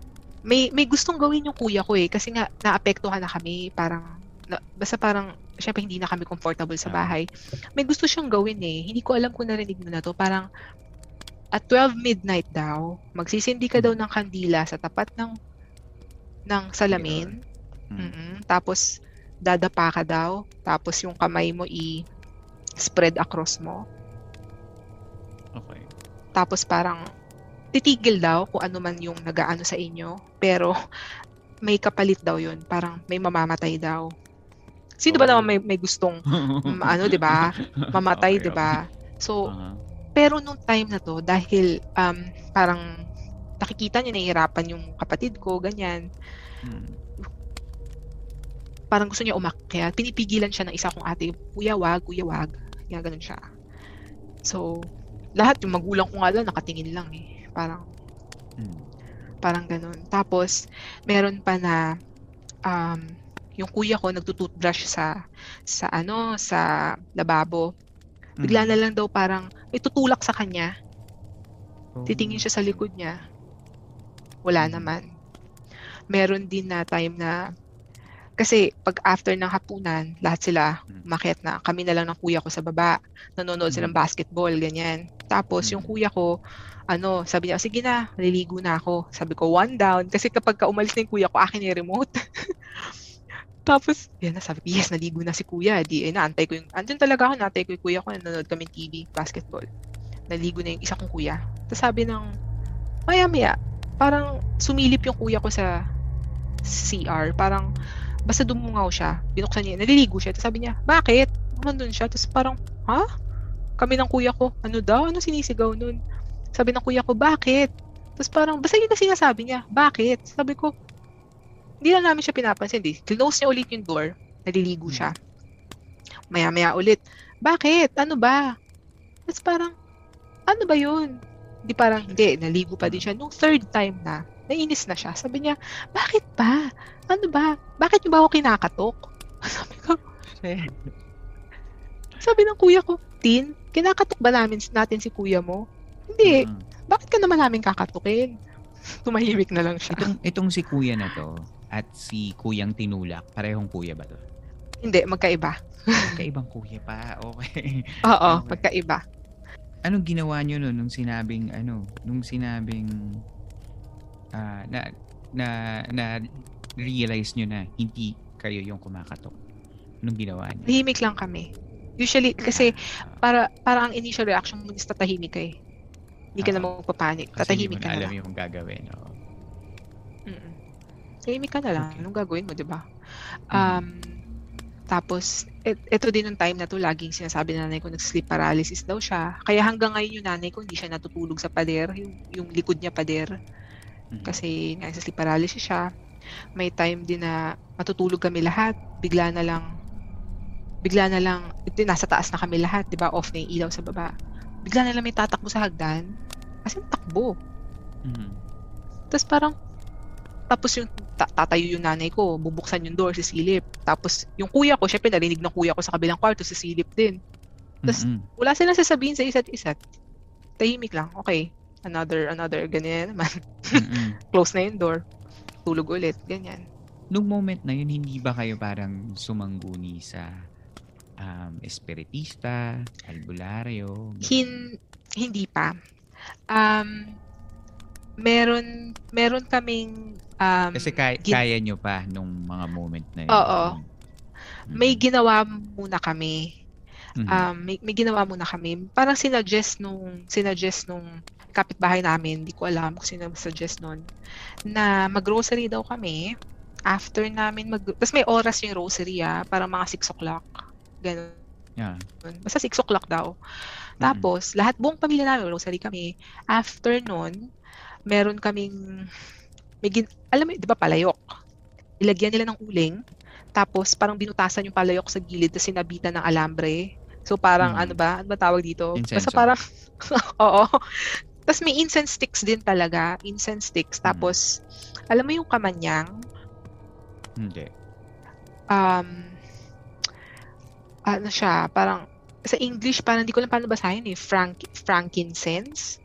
may may gustong gawin yung kuya ko eh kasi nga naapektuhan na kami parang na, basta parang syempre hindi na kami comfortable sa
Ah.
bahay may gusto siyang gawin eh hindi ko alam kung narinig mo na to parang at 12 midnight daw magsisindi ka daw ng kandila sa tapat ng ng salamin
Mm.
Mm-mm. tapos dadapa ka daw tapos yung kamay mo i spread across mo
Okay.
Tapos parang titigil daw kung ano man yung nagaano sa inyo. Pero may kapalit daw yun. Parang may mamamatay daw. Sino ba naman may, may gustong mm, ano, 'di ba? Mamatay,
Okay,
'di ba? So,
Aha.
pero nung time na to dahil um parang nakikita niya nahihirapan yung kapatid ko, ganyan.
Mm.
Parang gusto niya umakyat. Pinipigilan siya ng isa kong ate, kuya wag, kuya wag. Kaya ganun siya. So, lahat yung magulang ko nga lang nakatingin lang eh. Parang
Mm.
Parang ganun. Tapos, meron pa na um, yung kuya ko nagtututbrush sa sa ano, sa lababo. Bigla
Mm.
na lang daw parang may tutulak sa kanya.
Oh.
Titingin siya sa likod niya. Wala
Mm.
naman. Meron din na time na kasi pag after ng hapunan, lahat sila
Mm.
umakyat na. Kami na lang ng kuya ko sa baba. Nanonood silang
Mm.
basketball, ganyan. Tapos yung kuya ko, ano, sabi niya, sige na, maliligo na ako. Sabi ko, one down. Kasi kapag ka umalis na yung kuya ko, akin yung remote. Tapos, yan na, sabi ko, yes, naligo na si kuya. Di, eh, naantay ko yung, andun talaga ako, naantay ko yung kuya ko, nanonood kami TV, basketball. Naligo na yung isa kong kuya. Tapos sabi ng, maya maya, parang sumilip yung kuya ko sa CR. Parang, basta dumungaw siya. Binuksan niya, naliligo siya. Tapos sabi niya, bakit? Nandun siya. Tapos parang, ha? Kami ng kuya ko, ano daw? Ano sinisigaw nun? Sabi ng kuya ko, bakit? Tapos parang, basta yun na sinasabi niya, bakit? Sabi ko, hindi na namin siya pinapansin. Di. Close niya ulit yung door. Naliligo siya. Maya-maya ulit. Bakit? Ano ba? Tapos parang, ano ba yun? Di parang, hindi, naligo pa din siya. Nung third time na, nainis na siya. Sabi niya, bakit ba? Ano ba? Bakit niyo ba ako kinakatok? Sabi ko, sabi ng kuya ko, Tin, kinakatok ba namin natin si kuya mo? Hindi. Bakit ka naman namin kakatukin? Tumahimik na lang siya.
Itong, itong si kuya na to at si kuyang tinulak, parehong kuya ba to?
Hindi, magkaiba.
Kaibang kuya pa, okay.
Oo,
Okay.
magkaiba.
Anong ginawa nyo nun nung sinabing, ano, nung sinabing, ah, na, na, na, realize nyo na hindi kayo yung kumakatok? Anong ginawa nyo?
Tahimik lang kami. Usually, kasi para para ang initial reaction mo is tatahimik ka eh. Hindi ka na
Oo.
magpapanik.
Kasi
Tatahimik
hindi mo
ka
na
na
alam
lang.
yung gagawin. Oo.
Tahimik ka na lang.
Okay.
Anong gagawin mo, di ba? Um, tapos, et, eto din yung time na to, laging sinasabi ng nanay ko, nag-sleep paralysis daw siya. Kaya hanggang ngayon yung nanay ko, hindi siya natutulog sa pader, yung, yung likod niya pader.
Mhm.
Kasi nga sleep paralysis siya. May time din na matutulog kami lahat, bigla na lang bigla na lang, ito nasa taas na kami lahat, 'di ba? Off na yung ilaw sa baba. Bigla na lang may tatakbo sa hagdan. Kasi takbo.
Mhm.
Tapos parang tapos yung ta- tatayo yung nanay ko, bubuksan yung door, sisilip. Tapos yung kuya ko, syempre narinig ng kuya ko sa kabilang kwarto, sisilip din. Tas-
Mhm.
Wala silang sasabihin sa isa't isa. Tahimik lang. Okay. Another, another, ganyan naman.
Mhm.
Close na yung door. Tulog ulit. Ganyan.
Nung moment na yun, hindi ba kayo parang sumangguni sa um, espiritista, albularyo?
Hin, hindi pa. Um, meron, meron kaming, um,
Kasi kaya,
gin-
kaya nyo pa nung mga moment na yun.
Oo.
Mhm.
may ginawa muna kami.
Mhm.
Um, may, may ginawa muna kami. Parang sinuggest nung, sinuggest nung kapitbahay namin, hindi ko alam kung sino suggest nun, na mag-grocery daw kami. After namin mag... Tapos may oras yung grocery ah, parang mga 6 o'clock. Ganun.
Yeah.
Basta 6 o'clock daw. Tapos, lahat, buong pamilya namin, grocery kami. After nun, meron kaming, may gin, alam mo, di ba palayok? Ilagyan nila ng uling, tapos parang binutasan yung palayok sa gilid, tapos sinabitan ng alambre. So parang
Mm.
ano ba? Ano ba tawag dito?
Incenso.
Basta parang, oo. Tapos may incense sticks din talaga. Incense sticks.
Mm.
Tapos, alam mo yung kamanyang,
Hindi.
um, ano siya, parang, sa English, parang hindi ko lang paano basahin eh, frank, frankincense.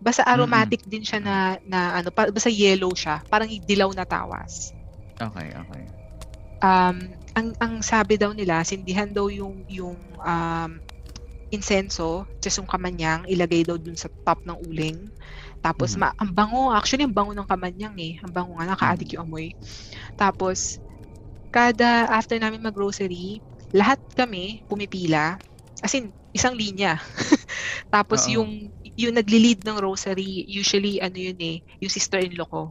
Basta aromatic din siya na, na ano, pa, basta yellow siya, parang dilaw na tawas.
Okay, okay.
Um, ang, ang sabi daw nila, sindihan daw yung, yung um, insenso, just yung kamanyang, ilagay daw dun sa top ng uling. Tapos,
Mhm.
ma, ang bango, actually, ang bango ng kamanyang eh. Ang bango nga, naka-addict yung amoy. Tapos, kada after namin mag-grocery, lahat kami pumipila. As in, isang linya. Tapos,
Oo.
yung yung nagli-lead ng rosary, usually, ano yun eh, yung sister-in-law ko.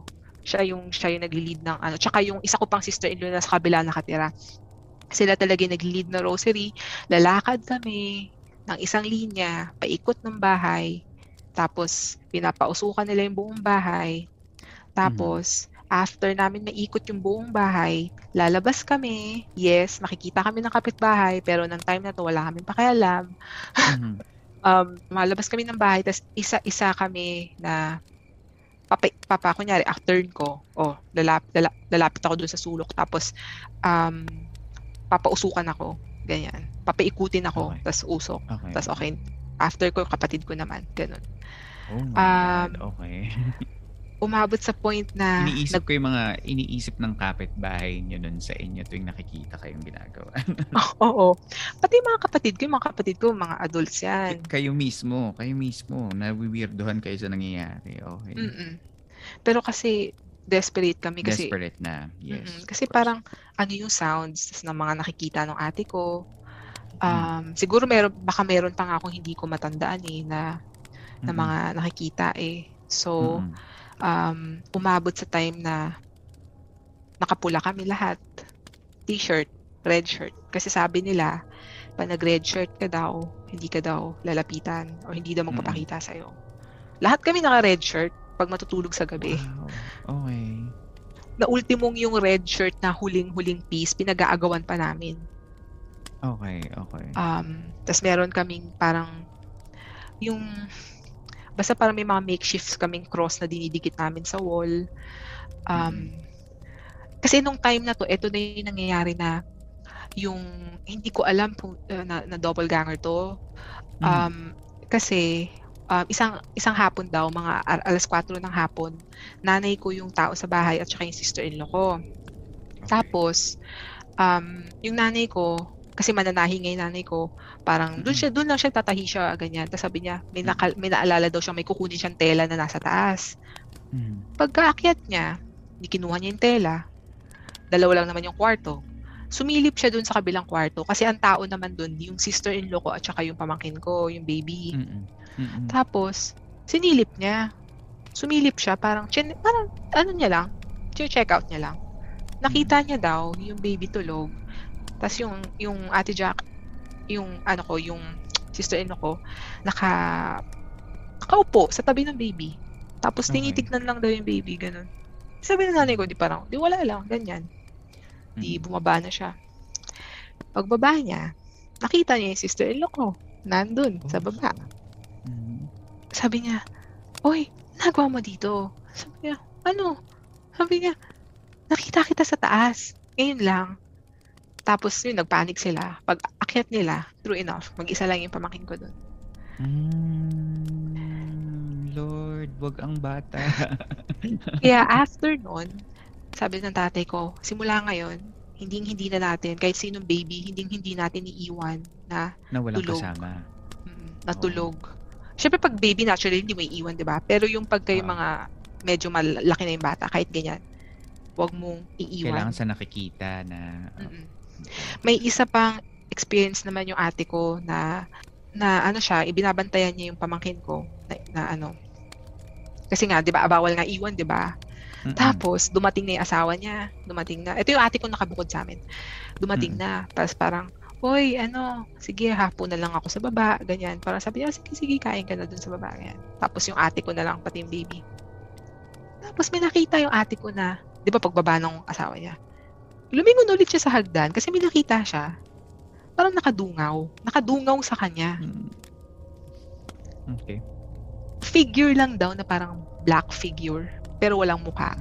Siya yung, siya yung nagli-lead ng ano. Tsaka yung isa ko pang sister-in-law na sa kabila nakatira. Sila talaga yung nagli-lead ng rosary. Lalakad kami ng isang linya, paikot ng bahay. Tapos, pinapausukan nila yung buong bahay. Tapos, after namin maikot yung buong bahay, lalabas kami. Yes, makikita kami ng kapitbahay, pero ng time na to, wala kaming pakialam.
Mhm.
Um, malabas kami ng bahay, tapos isa-isa kami na papa, papa kunyari, ah, turn ko, oh, lalap, lala- lalapit ako dun sa sulok, tapos, um, papausukan ako, ganyan. Papaikutin ako,
Okay.
tapos usok,
Okay.
tapos okay, after ko, kapatid ko naman, ganun.
Oh my
Um,
God. Okay.
Umabot sa point na,
iniisip
nag,
ko yung mga iniisip ng kapitbahay nyo nun sa inyo tuwing nakikita kayong ginagawa.
oo, pati yung mga kapatid ko, yung mga kapatid ko, mga adults yan.
kayo mismo, kayo mismo, nawiwirdohan kayo sa nangyayari. Okay.
Mm-mm. Pero kasi, desperate kami kasi
Desperate na. Yes.
Mm-mm. kasi parang ano yung sounds ng mga nakikita ng ate ko.
Mm.
Um, siguro meron baka meron pa nga akong hindi ko matandaan eh na na
Mm-mm.
mga nakikita eh. So
Mm-mm.
Um umabot sa time na nakapula kami lahat. T-shirt, red shirt. Kasi sabi nila, pag nag-red shirt ka daw, hindi ka daw lalapitan o hindi daw
Mm-mm.
magpapakita sa'yo. Lahat kami naka-red shirt pag matutulog sa gabi.
Wow. Okay.
Na ultimong yung red shirt na huling-huling piece, pinag-aagawan pa namin.
Okay, okay.
Um, Tapos meron kaming parang yung basta parang may mga makeshifts kaming cross na dinidikit namin sa wall. Um, Kasi nung time na to, ito na yung nangyayari na yung hindi ko alam kung uh, na, na doppelganger to.
Mm.
Um, kasi um, isang isang hapon daw, mga alas 4 ng hapon, nanay ko yung tao sa bahay at saka yung sister-in-law ko. Tapos, um, yung nanay ko, kasi mananahi nga yung nanay ko, parang doon siya, doon lang siya tatahi siya, ganyan. Tapos sabi niya, may, nakal- may naalala daw siya, may kukunin siyang tela na nasa taas.
Mm.
Pagkaakyat niya, di kinuha niya yung tela. Dalawa lang naman yung kwarto. Sumilip siya dun sa kabilang kwarto kasi ang tao naman dun, yung sister-in-law ko at saka yung pamangkin ko, yung baby.
Mm-mm. Mm-mm.
Tapos, sinilip niya. Sumilip siya, parang, chin, parang ano niya lang, check out niya lang. Nakita niya daw yung baby tulog. Tapos yung, yung ate Jack, yung ano ko, yung sister-in-law ko, naka, nakaupo sa tabi ng baby. Tapos
Okay.
tinitignan lang daw yung baby, ganun. Sabi ng nanay ko, di parang, di wala lang, ganyan. Di
Mm.
bumaba na siya. Pagbaba niya, nakita niya yung sister-in-law ko, nandun, sa baba.
Mm.
Sabi niya, Oy, nagawa mo dito? Sabi niya, ano? Sabi niya, nakita kita sa taas. Ngayon lang. Tapos yun, nagpanik sila. Pag akyat nila, true enough, mag-isa lang yung pamangkin ko dun.
Mm. Lord, wag ang bata.
Kaya after nun, sabi ng tatay ko, simula ngayon, hindi hindi na natin, kahit sinong baby, hindi hindi natin iiwan na
na walang
Tulog.
kasama.
mm, natulog. Siyempre pag baby, naturally, hindi mo iiwan, di ba? Pero yung pag kayo
Oo.
mga medyo malaki na yung bata, kahit ganyan, huwag mong iiwan.
Kailangan sa nakikita na
Mm-mm. May isa pang experience naman yung ate ko na na ano siya, ibinabantayan niya yung pamangkin ko na, na ano. Kasi nga, 'di ba, bawal nga iwan, 'di ba?
Mm-mm.
Tapos dumating na yung asawa niya, dumating na. Ito yung ate ko nakabukod sa amin. Dumating
Mm.
na, tapos parang Hoy, ano, sige, hapon na lang ako sa baba, ganyan. Parang sabi niya, sige, sige, kain ka na dun sa baba, ganyan. Tapos yung ate ko na lang, pati yung baby. Tapos may nakita yung ate ko na, di ba pagbaba ng asawa niya, lumingon ulit siya sa hagdan kasi may nakita siya. Parang nakadungaw. Nakadungaw sa kanya.
Mm. Okay.
Figure lang daw na parang black figure. Pero walang mukha.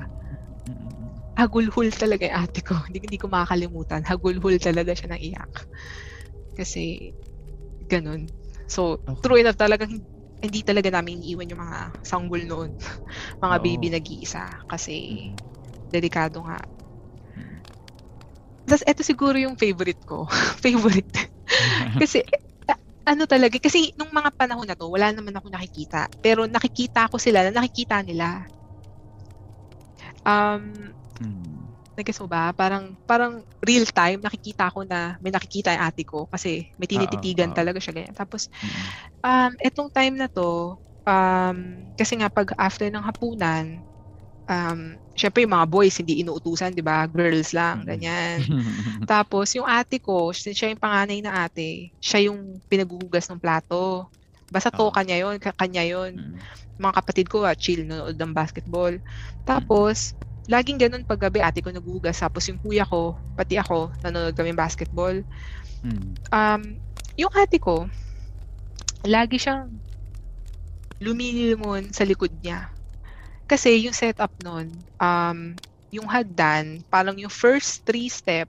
Hagulhul talaga yung ate ko. Hindi, hindi ko makakalimutan. Hagulhul talaga siya ng iyak. Kasi, ganun. So,
Okay.
true enough talagang hin- hindi talaga namin iniiwan yung mga sanggol noon. mga
Oo.
baby nag-iisa. Kasi, delikado nga. Tapos, eto siguro yung favorite ko. favorite. kasi, ano talaga, kasi nung mga panahon na to, wala naman ako nakikita. Pero nakikita ko sila na nakikita nila. Um,
Mm.
nag-guess mo ba? Parang, parang real time, nakikita ko na may nakikita yung ate ko kasi may tinititigan
oo.
talaga siya ganyan. Tapos, um, etong time na to, um, kasi nga pag after ng hapunan, um, syempre yung mga boys hindi inuutusan, di ba? Girls lang,
Mm-mm.
ganyan. Tapos, yung ate ko, siya yung panganay na ate, siya yung pinaguhugas ng plato. Basta to,
Oo.
kanya ka- kanya.
Mm.
Mga kapatid ko, ah, chill, nanonood ng basketball. Tapos, laging ganun pag gabi, ate ko naghuhugas. Tapos yung kuya ko, pati ako, nanonood kami ng basketball.
Mm.
Um, yung ate ko, lagi siyang lumilingon sa likod niya. Kasi yung setup nun, um, yung hagdan, parang yung first three step,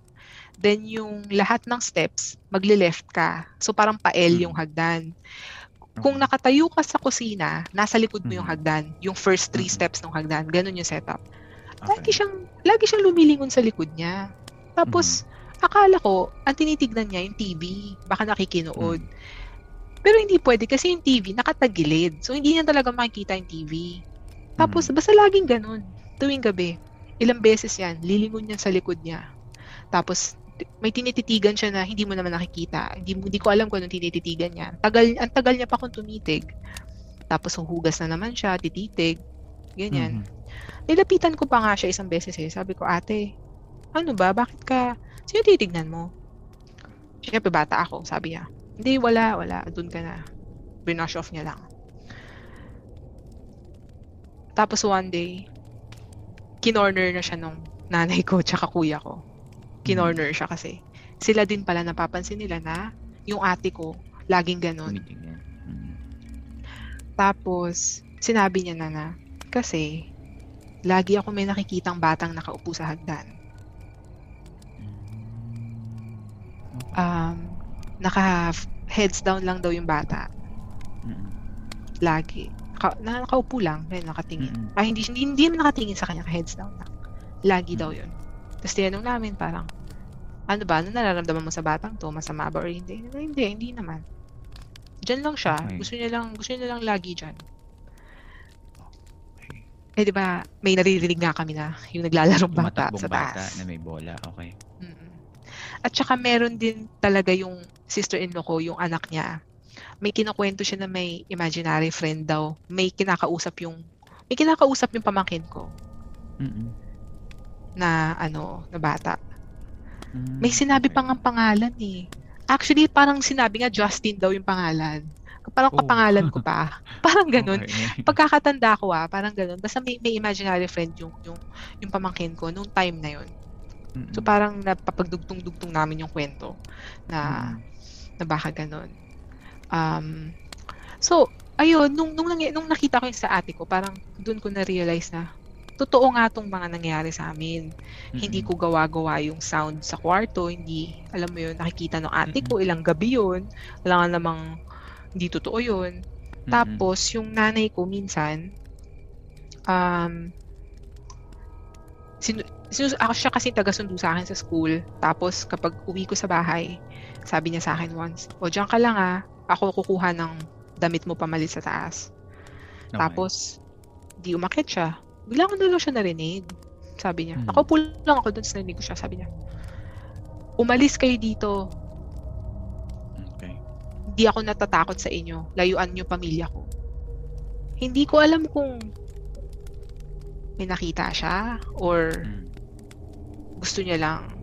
then yung lahat ng steps, magle-left ka. So parang pael
Mm.
yung hagdan. Kung nakatayo ka sa kusina, nasa likod mo yung
Mhm.
hagdan. Yung first three
Mhm.
steps ng hagdan. Ganun yung setup. Lagi siyang, lagi siyang lumilingon sa likod niya. Tapos, akala ko, ang tinitignan niya yung TV. Baka nakikinood. Pero hindi pwede kasi yung TV nakatagilid. So, hindi niya talaga makikita yung TV. Tapos,
Mhm.
basta laging ganun. Tuwing gabi. ilang beses yan, lilingon niya sa likod niya. Tapos, may tinititigan siya na hindi mo naman nakikita. Hindi, hindi ko alam kung anong tinititigan niya. Tagal, ang tagal niya pa kung tumitig. Tapos, huhugas na naman siya, tititig. Ganyan. Mm-hmm. Nilapitan ko pa nga siya isang beses eh. Sabi ko, ate, ano ba? Bakit ka, sino titignan mo? Siyempre, bata ako. Sabi niya, hindi, wala, wala. Doon ka na. Binosh off niya lang. Tapos one day, kinorner na siya nung nanay ko tsaka kuya ko. Kinorner siya kasi. Sila din pala napapansin nila na yung ate ko, laging ganun. Mm. Tapos, sinabi niya na na, kasi, lagi ako may nakikitang batang nakaupo sa hagdan. Um, naka heads down lang daw yung bata. Lagi. Naka, nakaupo lang, may nakatingin. Mm-hmm. Ah, hindi, hindi, hindi nakatingin sa kanya, heads down lang. Lagi mm-hmm. daw yun. Tapos tinanong namin parang, ano ba, ano nararamdaman mo sa batang to? Masama ba or hindi? Hindi, hindi naman. Diyan lang siya. Okay. Gusto niya lang, gusto niya lang lagi diyan. Eh, di ba, may naririnig nga kami na yung naglalarong bata sa taas. bata
na may bola, okay.
Mm-mm. At saka meron din talaga yung sister-in-law ko, yung anak niya may kinukwento siya na may imaginary friend daw. May kinakausap yung may kinakausap yung pamangkin ko.
Mm-mm.
Na ano, na bata. Mm, may sinabi pang ang pangalan eh. Actually, parang sinabi nga Justin daw yung pangalan. Parang oh. kapangalan ko pa. Parang ganun. Okay. Pagkakatanda ko ah, parang ganun. Basta may, may imaginary friend yung, yung, yung pamangkin ko nung time na yun. Mm-mm. So parang napapagdugtong-dugtong namin yung kwento na, mm. na baka ganun. Um, so, ayun, nung, nung, nung nakita ko yung sa ate ko, parang doon ko na-realize na totoo nga tong mga nangyari sa amin. Mm-hmm. Hindi ko gawa-gawa yung sound sa kwarto, hindi, alam mo yun, nakikita ng ate ko, ilang gabi yun, wala nga namang, hindi totoo yun. Mm-hmm. Tapos, yung nanay ko minsan, um, sinu- sinus- ako siya kasi taga-sundo sa akin sa school. Tapos, kapag uwi ko sa bahay, sabi niya sa akin once, o, dyan ka lang ah, ako kukuha ng damit mo pamalit sa taas. Okay. Tapos, di umakit siya. Bigla ko na lang siya narinig. Sabi niya. Hmm. Nakaupo lang ako doon sa narinig ko siya. Sabi niya, umalis kayo dito.
Okay.
Hindi ako natatakot sa inyo. Layuan niyo pamilya ko. Hindi ko alam kung may nakita siya or hmm. gusto niya lang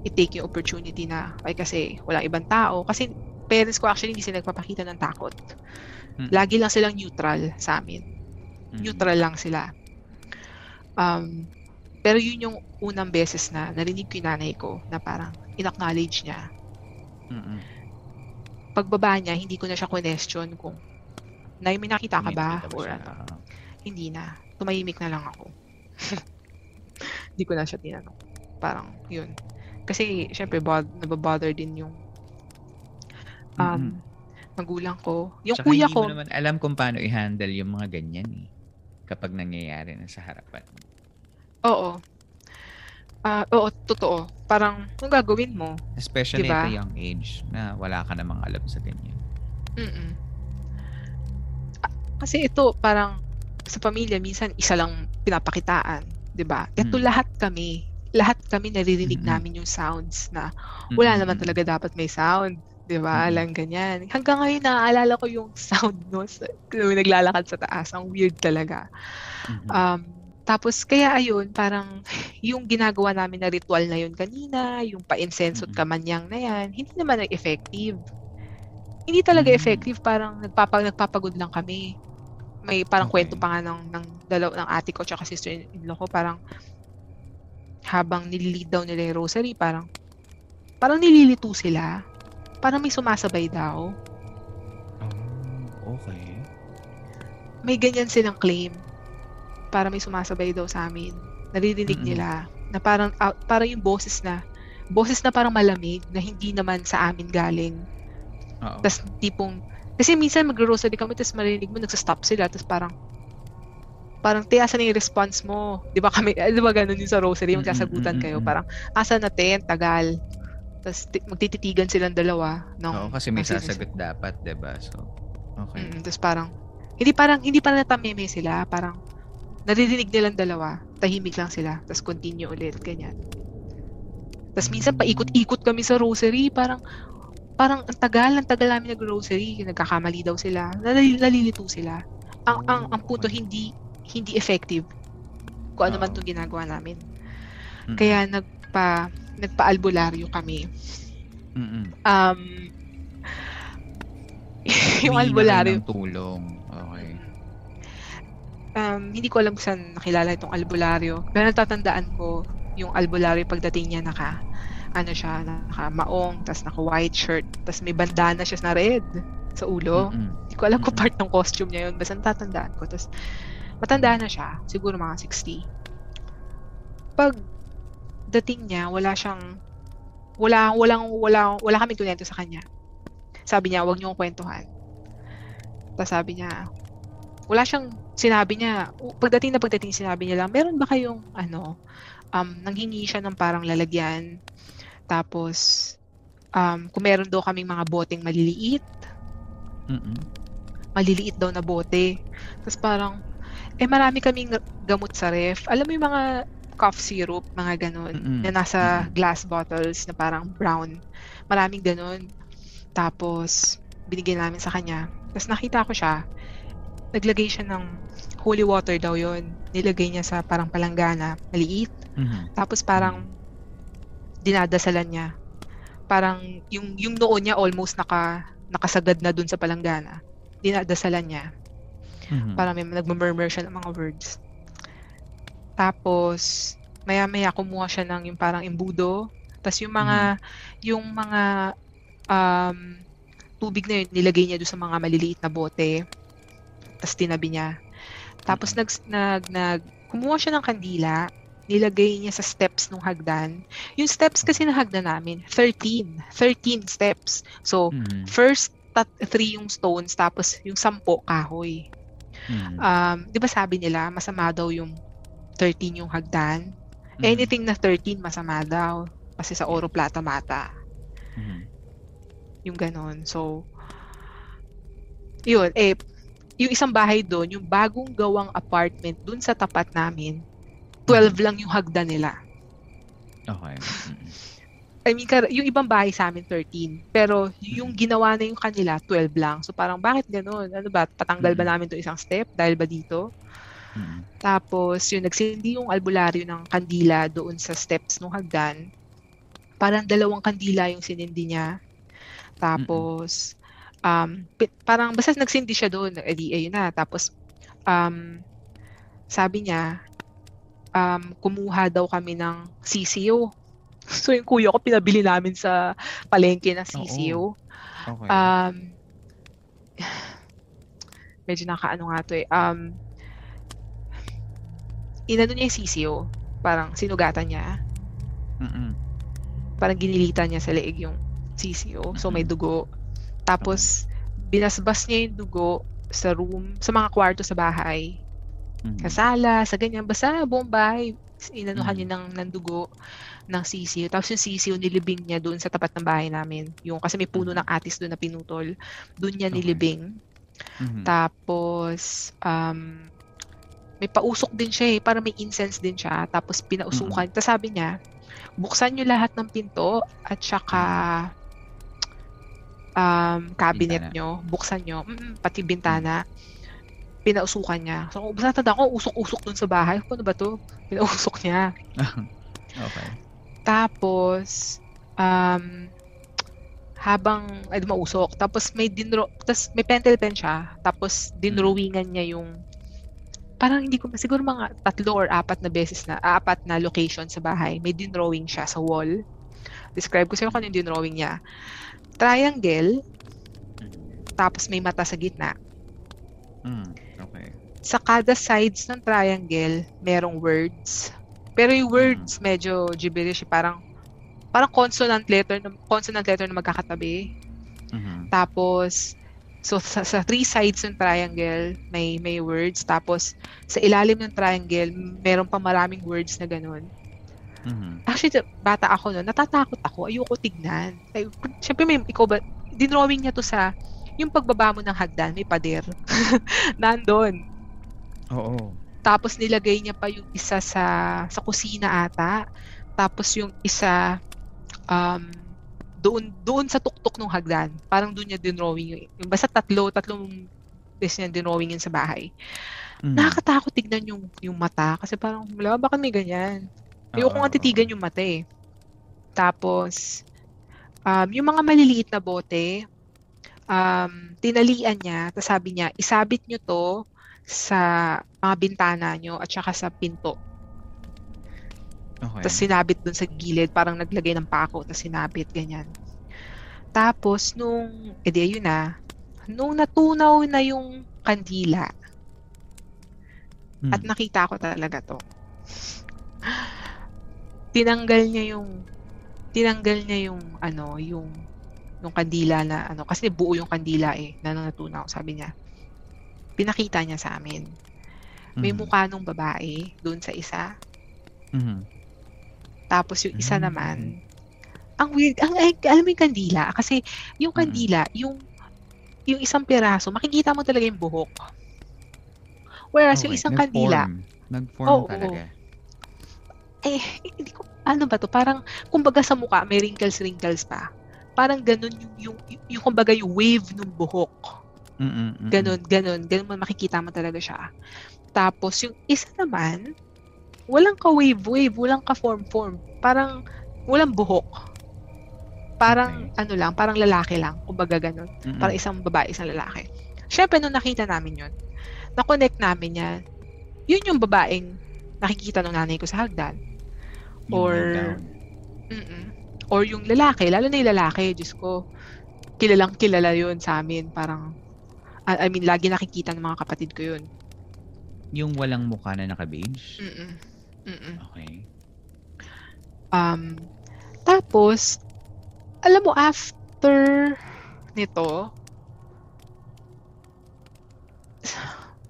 i-take yung opportunity na ay kasi walang ibang tao. Kasi parents ko actually hindi sila nagpapakita ng takot. Mm-hmm. Lagi lang silang neutral sa amin. Mm-hmm. Neutral lang sila. Um, pero yun yung unang beses na narinig ko yung nanay ko na parang in-acknowledge niya.
Mm-hmm.
Pagbaba niya, hindi ko na siya question kung na may nakita ka ba? Or ano. Hindi na. Tumahimik na lang ako. hindi ko na siya tinanong. Parang, yun. Kasi, syempre, bod- nababother din yung um, mm-hmm. magulang ko. Yung
Tsaka
kuya ko...
naman alam kung paano i-handle yung mga ganyan eh. Kapag nangyayari na sa harapan.
Oo. Uh, oo, totoo. Parang, anong gagawin mo?
Especially diba? at a young age na wala ka namang alam sa ganyan.
Mm Kasi ito, parang sa pamilya, minsan isa lang pinapakitaan. 'di ba? Ito mm. lahat kami, lahat kami naririnig mm-hmm. namin yung sounds na wala mm-hmm. naman talaga dapat may sound. 'Di ba? Mm-hmm. Alang ganyan. Hanggang ngayon naaalala ko yung sound no, nung naglalakad sa taas. Ang weird talaga. Mm-hmm. Um, tapos kaya ayun, parang yung ginagawa namin na ritual na yun kanina, yung pa-incense at kamanyang na yan, hindi naman effective. Hindi talaga mm-hmm. effective, parang nagpapa, nagpapagod lang kami. May parang okay. kwento pa nga ng, ng, dalaw, ng ate ko at sister-in-law ko, parang habang nililid daw nila yung rosary, parang parang nililito sila. Parang may sumasabay daw.
Oh, okay.
May ganyan silang claim. Para may sumasabay daw sa amin. Naririnig mm-hmm. nila na parang uh, parang yung boses na boses na parang malamig na hindi naman sa amin galing. Tapos tipong kasi minsan mag-rosary kami tapos marinig mo nagsa-stop sila tapos parang parang tiyasan na yung response mo. Di ba kami, di ba ganun yung sa rosary, magsasagutan kayo. Parang, asa na ten, tagal. Tapos t- magtititigan silang dalawa. Ng,
Oo, kasi may sasagot dapat, ba? So, okay.
Mm, tapos parang hindi parang hindi pa natameme sila, parang naririnig nilang dalawa. tahimik lang sila, tapos continue ulit, ganyan. Tapos minsan paikot-ikot kami sa rosary, parang parang ang tagal, ang tagal namin nag-grocery, nagkakamali daw sila, nalil- nalilito sila. Ang, ang, ang punto, hindi, hindi effective kung ano man itong ginagawa namin. Kaya nagpa, nagpa-albularyo kami.
Mm-mm.
Um, yung albularyo,
ng tulong. Okay.
um, hindi ko alam saan nakilala itong albularyo. Pero natatandaan ko yung albularyo pagdating niya naka ano siya, naka maong, tas naka white shirt, tas may bandana siya na red sa ulo.
Mm-mm.
Hindi ko alam kung part ng costume niya yun. Basta natatandaan ko. Tapos, matanda na siya. Siguro mga 60. Pag dating niya, wala siyang, wala, walang, wala, wala kaming kunento sa kanya. Sabi niya, huwag niyo akong kwentuhan. Tapos sabi niya, wala siyang, sinabi niya, pagdating na pagdating, sinabi niya lang, meron ba kayong, ano, um, nanghingi siya ng parang lalagyan. Tapos, um, kung meron daw kaming mga boteng maliliit,
Mm-mm.
maliliit daw na bote. Tapos parang, eh marami kaming gamot sa ref. Alam mo yung mga cough syrup, mga ganun,
Mm-mm.
na nasa glass bottles na parang brown. Maraming ganun. Tapos, binigyan namin sa kanya. Tapos nakita ko siya, naglagay siya ng holy water daw yon Nilagay niya sa parang palanggana, maliit.
Mhm.
Tapos parang dinadasalan niya. Parang yung yung noo niya almost naka nakasagad na dun sa palanggana. Dinadasalan niya.
Mhm.
Parang may nagmumurmur siya ng mga words. Tapos maya-maya kumuha siya ng yung parang imbudo. Tapos yung mga yung mga um, tubig na yun, nilagay niya doon sa mga maliliit na bote. Tapos tinabi niya. Tapos nag, nag, nag, kumuha siya ng kandila, nilagay niya sa steps ng hagdan. Yung steps kasi ng hagdan namin, 13. 13 steps. So,
Mhm.
first tat, three yung stones, tapos yung sampo kahoy.
Mhm.
Um, di ba sabi nila, masama daw yung 13 yung hagdan?
Mhm.
Anything na 13, masama daw. Kasi sa oro, plata, mata.
Mhm.
Yung ganon. So, yun, eh, yung isang bahay doon, yung bagong gawang apartment doon sa tapat namin, 12 lang yung hagdan nila.
Okay. Mhm.
I mean, yung ibang bahay sa amin, 13. Pero yung ginawa na yung kanila, 12 lang. So parang, bakit ganun? Ano ba? Patanggal ba
Mm.
namin to isang step? Dahil ba dito?
Mhm.
Tapos, yung nagsindi yung albularyo ng kandila doon sa steps ng hagdan. Parang dalawang kandila yung sinindi niya. Tapos, um, pi- parang basta nagsindi siya doon. Eh di, ayun na. Tapos, um, sabi niya, um, kumuha daw kami ng CCO. So, yung kuya ko, pinabili namin sa palengke ng CCO.
Okay.
Um, medyo nakaano nga to eh. Um, inano niya yung CCO. Parang sinugatan niya.
Mhm.
Parang ginilitan niya sa leeg yung CCO. So, may dugo. Tapos, binasbas niya yung dugo sa room, sa mga kwarto sa bahay.
Mhm.
Sa sala, sa ganyan. Basta buong bahay, inanuhan
Mhm.
niya ng, ng dugo ng sisiyo. Tapos yung sisiyo, nilibing niya doon sa tapat ng bahay namin. Yung, kasi may puno ng atis doon na pinutol. Doon niya
Okay.
nilibing.
Mhm.
Tapos, um, may pausok din siya eh. Parang may incense din siya. Tapos pinausukan. Tapos sabi niya, buksan niyo lahat ng pinto at saka um, cabinet
Bintana.
nyo. Buksan nyo. Mm, pati bintana. Pinausukan niya. So, basta tanda ko, usok-usok dun sa bahay. Ano ba to? Pinausok niya.
okay.
Tapos, um, habang, ay, mausok. Tapos may dinro, tapos may pentel pen siya. Tapos dinrawingan niya yung, parang hindi ko, siguro mga tatlo or apat na beses na, apat na location sa bahay. May dinrawing siya sa wall. Describe ko sa'yo kung ano yung dinrawing niya. Triangle, tapos may mata sa gitna.
Mhm. Okay.
Sa kada sides ng triangle, merong words. Pero yung words medyo gibberish, parang parang consonant letter na consonant letter na magkakatabi.
Mhm.
Tapos so sa, sa three sides ng triangle may may words tapos sa ilalim ng triangle meron pa maraming words na ganun.
Mhm.
Actually, bata ako noon, natatakot ako. Ayoko tignan. Ay, Siyempre, may, ikaw ba, dinrawing niya to sa, yung pagbaba mo ng hagdan, may pader. Nandun.
Oo.
Tapos nilagay niya pa yung isa sa sa kusina ata. Tapos yung isa um, doon doon sa tuktok ng hagdan. Parang doon niya dinrawing yung, yung basta tatlo, tatlong beses niya dinrawing yun sa bahay.
Mm.
Nakakatakot tignan yung yung mata kasi parang wala baka may ganyan. Ayoko
Oo,
nga titigan yung mata eh. Tapos um, yung mga maliliit na bote, um, tinalian niya, tapos sabi niya, isabit niyo to sa mga bintana niyo at saka sa pinto.
Okay.
Tapos sinabit dun sa gilid, parang naglagay ng pako, tapos sinabit, ganyan. Tapos, nung, edi ayun na, nung natunaw na yung kandila,
Mm.
at nakita ko talaga to, tinanggal niya yung, tinanggal niya yung, ano, yung, yung kandila na, ano, kasi buo yung kandila eh, na natunaw, sabi niya. Pinakita niya sa amin. May
Mhm.
mukha nung babae doon sa isa,
Mhm.
Tapos yung isa
Mm.
naman, ang weird, ang ay, alam mo yung kandila, kasi yung
Mm.
kandila, yung yung isang piraso, makikita mo talaga yung buhok. Whereas yung
Okay,
isang
nag-form.
kandila,
Nag-form
Oo,
talaga.
eh, hindi ko, ano ba to, parang, kumbaga sa mukha, may wrinkles-wrinkles pa. Parang ganun yung, yung, yung, yung kumbaga yung wave ng buhok.
Mm-mm, mm-mm.
Ganun, ganun, ganun mo makikita mo talaga siya. Tapos yung isa naman, walang ka-wave-wave, walang ka-form-form. Parang walang buhok. Parang ano lang, parang lalaki lang, kumbaga ganun.
Mm-mm.
Parang isang babae, isang lalaki. Syempre, nung nakita namin yun, na-connect namin yan, yun yung babaeng nakikita ng nanay ko sa hagdan. Or-. Mm-mm. Or yung lalaki, lalo na yung lalaki, Diyos ko, kilalang kilala yun sa amin. Parang, I I mean, lagi nakikita ng mga kapatid ko yun.
Yung walang mukha na naka-beige?
Mm-mm. Mm-mm.
Okay.
Um, tapos, alam mo, after nito,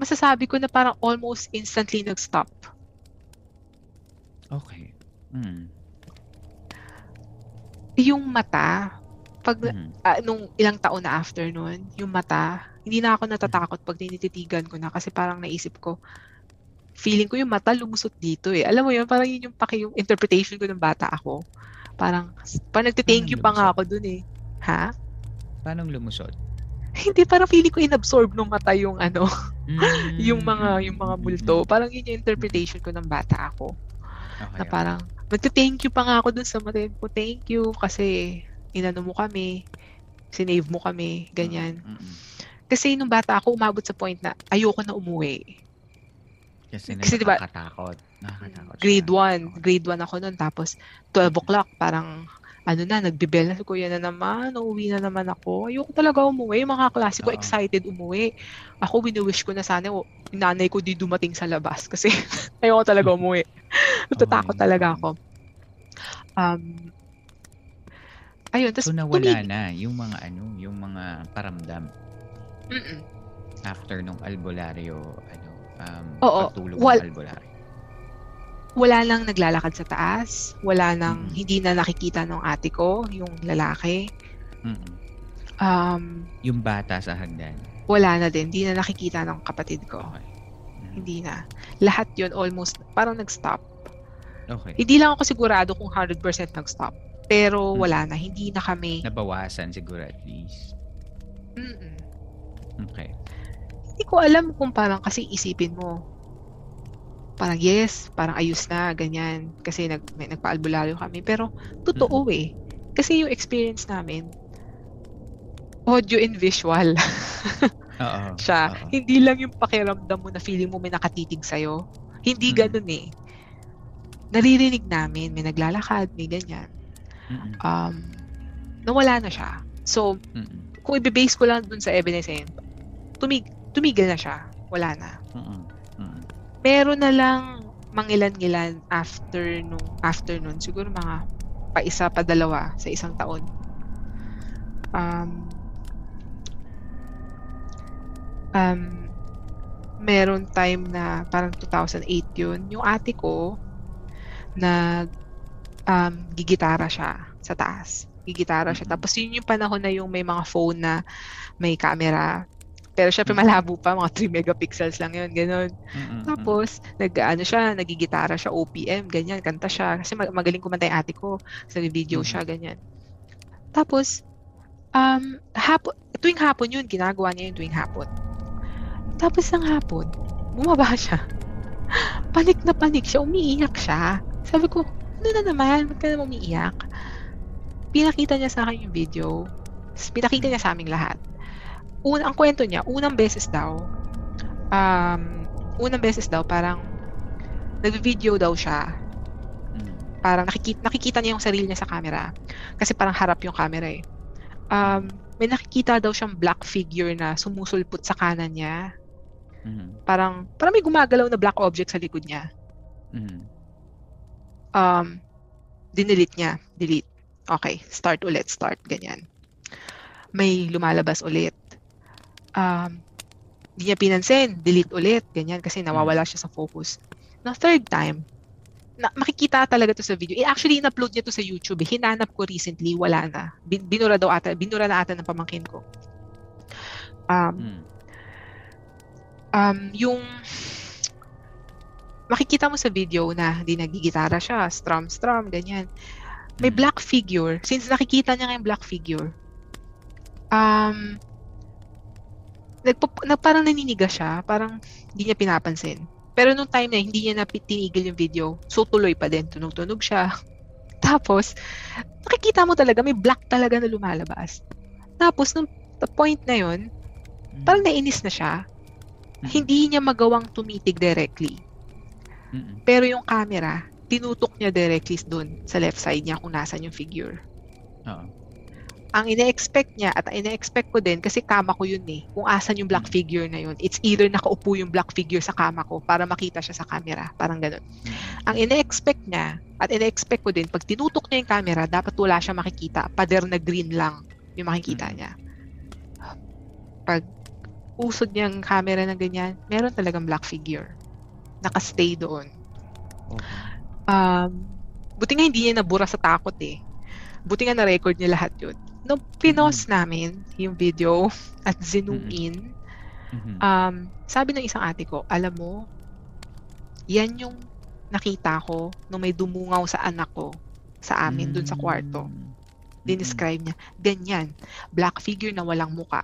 masasabi ko na parang almost instantly nag-stop.
Okay. Mm.
Yung mata, pag
Mhm.
ah, nung ilang taon na after nun, yung mata, hindi na ako natatakot pag tinititigan ko na kasi parang naisip ko, feeling ko yung mata lumusot dito eh. Alam mo yun, parang yun yung paki yung interpretation ko ng bata ako. Parang, parang nagte-thank you pa nga ako dun eh. Ha?
Paano lumusot?
Hindi, parang feeling ko inabsorb ng mata yung ano,
Mm.
yung mga yung mga multo. Parang yun yung interpretation ko ng bata ako.
Okay,
Na
okay.
parang, nagte-thank you pa nga ako dun sa mata ko. Thank you kasi inano mo kami, sinave mo kami, ganyan.
Mm-mm.
Kasi nung bata ako, umabot sa point na ayoko na umuwi.
Kasi,
Kasi diba-
nakakatakot. Nakakatakot.
Grade 1. Grade 1 ako nun. Tapos 12 o'clock, parang ano na, nagbibel na. Kuya na naman, uuwi na naman ako. Ayoko talaga umuwi. Yung mga klase ko excited umuwi. Ako, wini-wish ko na sana yung nanay ko di dumating sa labas. Kasi ayoko talaga umuwi. Natatakot
Okay.
talaga ako. Um, ayun, tapos
So nawala na yung mga ano, yung mga paramdam
Mm-mm.
after nung albularyo, ano, um,
Oo,
pagtulog
wal-
ng albularyo.
wala nang naglalakad sa taas. Wala nang,
Mm.
hindi na nakikita ng ate ko, yung lalaki.
Mm-mm.
Um,
Yung bata sa hagdan.
wala na din. Hindi na nakikita ng kapatid ko.
Okay. Mm.
Hindi na. Lahat yon almost, parang nag-stop.
Okay.
Hindi lang ako sigurado kung 100% nag-stop. Pero
Mm.
wala na. Hindi na kami.
Nabawasan siguro at least.
Mm-mm.
Okay.
Hindi ko alam kung parang kasi isipin mo. Parang yes, parang ayos na, ganyan. Kasi nag, may, nagpa-albularyo kami. Pero totoo eh. Kasi yung experience namin, audio and visual
Oo.
siya.
oo.
Hindi lang yung pakiramdam mo na feeling mo may nakatitig sa'yo. Hindi
Mm.
ganun eh. Naririnig namin, may naglalakad, may ganyan.
Mm-mm.
Um, nawala na siya. So,
Mm-mm.
kung i-base ko lang dun sa evidence na yun, tumig tumigil na siya. Wala na.
Mm-mm.
Meron na lang mangilan-ngilan after nung after nun. Siguro mga pa isa pa dalawa sa isang taon. Um, um, meron time na parang 2008 yun. Yung ate ko, nag um, gigitara siya sa taas. Gigitara siya. Tapos yun yung panahon na yung may mga phone na may camera. Pero syempre malabo pa, mga 3 megapixels lang yun, ganun.
Mm-mm.
Tapos, nag, ano siya, nagigitara siya, OPM, ganyan, kanta siya. Kasi mag- magaling kumanta yung ate ko. Sa video
Mhm.
siya, ganyan. Tapos, um, hapon, tuwing hapon yun, ginagawa niya yun tuwing hapon. Tapos ng hapon, bumaba siya. Panik na panik siya, umiiyak siya. Sabi ko, ano na naman, ba't ka naman umiiyak? Pinakita niya sa akin yung video. Pinakita niya sa aming lahat. Un ang kwento niya, unang beses daw, um, unang beses daw, parang nag-video daw siya.
Mm.
Parang nakikita, nakikita niya yung sarili niya sa camera. Kasi parang harap yung camera eh. Um, may nakikita daw siyang black figure na sumusulpot sa kanan niya.
Mm.
Parang, parang may gumagalaw na black object sa likod niya.
Mm.
Um, dinilit niya. Delete. Okay, start ulit, start. Ganyan. May lumalabas ulit. Um, hindi niya pinansin. Delete ulit. Ganyan. Kasi nawawala siya sa focus. No, third time, na, makikita talaga to sa video. Eh, actually, in-upload niya to sa YouTube. Eh. Hinanap ko recently, wala na. Bin, binura daw ata, binura na ata ng pamangkin ko. Um,
Mm.
um, yung makikita mo sa video na hindi nagigitara siya, strum strum, ganyan. May
Mm.
black figure. Since nakikita niya yung black figure, um, nagpo, na, parang naniniga siya, parang hindi niya pinapansin. Pero nung time na hindi niya na tinigil yung video, so tuloy pa din, tunog-tunog siya. Tapos, nakikita mo talaga, may black talaga na lumalabas. Tapos, nung the point na yon
Mm.
parang nainis na siya.
Mm.
Hindi niya magawang tumitig directly.
Mm.
Pero yung camera, tinutok niya directly doon sa left side niya kung nasan yung figure.
Oo.
Ang ine-expect niya at ine-expect ko din kasi kama ko yun eh. Kung asan yung black figure na yun. It's either nakaupo yung black figure sa kama ko para makita siya sa camera. Parang ganun.
Mm.
Ang ine-expect niya at ine-expect ko din pag tinutok niya yung camera, dapat wala siya makikita. Pader na green lang yung makikita
Mm.
niya. Pag usod niya ang camera na ganyan, meron talagang black figure. Nakastay doon. Um, buti nga hindi niya nabura sa takot eh. Buti nga na-record niya lahat yun. Nung pinost namin yung video at zoom
Mm-mm.
in,
Mhm.
um, sabi ng isang ate ko, alam mo, yan yung nakita ko nung may dumungaw sa anak ko sa amin dun sa kwarto.
Mm.
Dinescribe niya, ganyan, black figure na walang muka.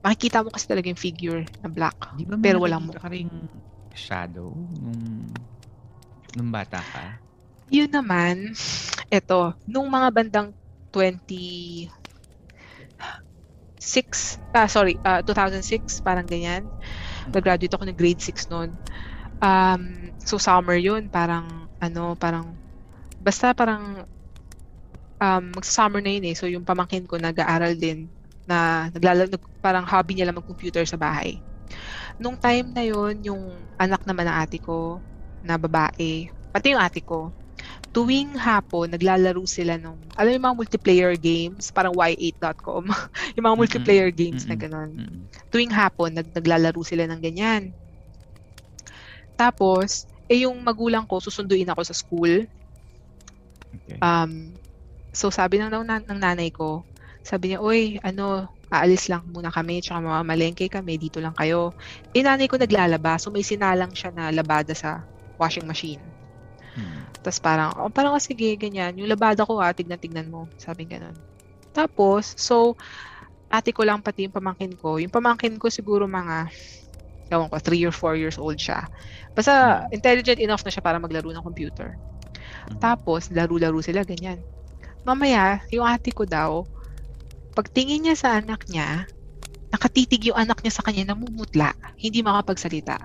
Makikita mo kasi talaga yung figure na black.
Di ba
Pero walang
nakikita ka ring shadow nung, nung bata ka?
Yun naman, eto, nung mga bandang 20 6, ah, sorry, ah, 2006, parang ganyan. Nag-graduate ako ng grade 6 noon. Um, so summer yun, parang, ano, parang, basta parang, um, magsa-summer na yun eh. So yung pamangkin ko nag-aaral din na naglala, nag, parang hobby niya lang mag-computer sa bahay. Nung time na yun, yung anak naman ng ate ko, na babae, pati yung ate ko, tuwing hapon, naglalaro sila nung, alam mo yung mga multiplayer games, parang y8.com, yung mga multiplayer games na
Mm-mm.
gano'n.
Mm.
Tuwing hapon, nag, naglalaro sila ng ganyan. Tapos, eh yung magulang ko, susunduin ako sa school.
Okay.
Um, so sabi ng, ng, ng nanay ko, sabi niya, oy, ano, aalis lang muna kami, tsaka mamamalengke kami, dito lang kayo. Eh, nanay ko naglalaba, so may sinalang siya na labada sa washing machine.
Mm.
Tapos parang, oh, parang oh, sige, ganyan. Yung labada ko ha, tignan-tignan mo. Sabi ganun. Tapos, so, ate ko lang pati yung pamangkin ko. Yung pamangkin ko siguro mga, ewan ko, 3 or 4 years old siya. Basta, intelligent enough na siya para maglaro ng computer.
Mhm.
Tapos, laro-laro sila, ganyan. Mamaya, yung ate ko daw, pagtingin niya sa anak niya, nakatitig yung anak niya sa kanya, namumutla, hindi makapagsalita.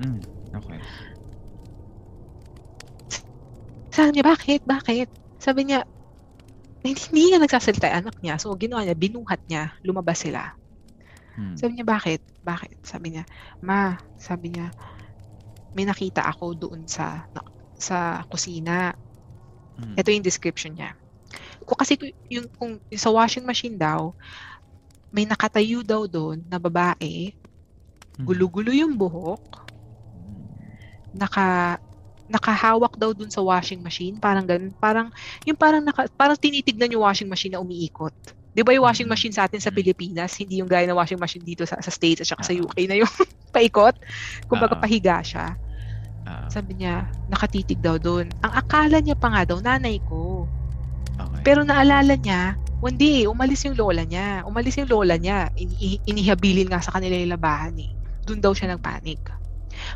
Mm. Okay.
Sabi niya, bakit? Bakit? Sabi niya, hindi, hindi nga nagsasalita anak niya. So, ginawa niya, binuhat niya, lumabas sila.
Mm.
Sabi niya, bakit? Bakit? Sabi niya, ma, sabi niya, may nakita ako doon sa na- sa kusina.
Mm.
Ito yung description niya. Kung kasi yung, kung, yung sa washing machine daw, may nakatayo daw doon na babae,
Mm.
gulo-gulo yung buhok, naka nakahawak daw dun sa washing machine, parang ganun, parang yung parang naka, parang tinitignan yung washing machine na umiikot. Di ba yung washing
Mm.
machine sa atin sa
Mm.
Pilipinas, hindi yung gaya ng washing machine dito sa, sa States at saka sa
Oo.
UK na yung paikot. Kumbaga
Oo.
pahiga siya.
Ah,
Sabi niya, nakatitig daw doon. Ang akala niya pa nga daw, nanay ko.
okay.
Pero naalala niya, hindi, umalis yung lola niya. Umalis yung lola niya. Ini- inihabilin nga sa kanila yung labahan eh. Doon daw siya nagpanik.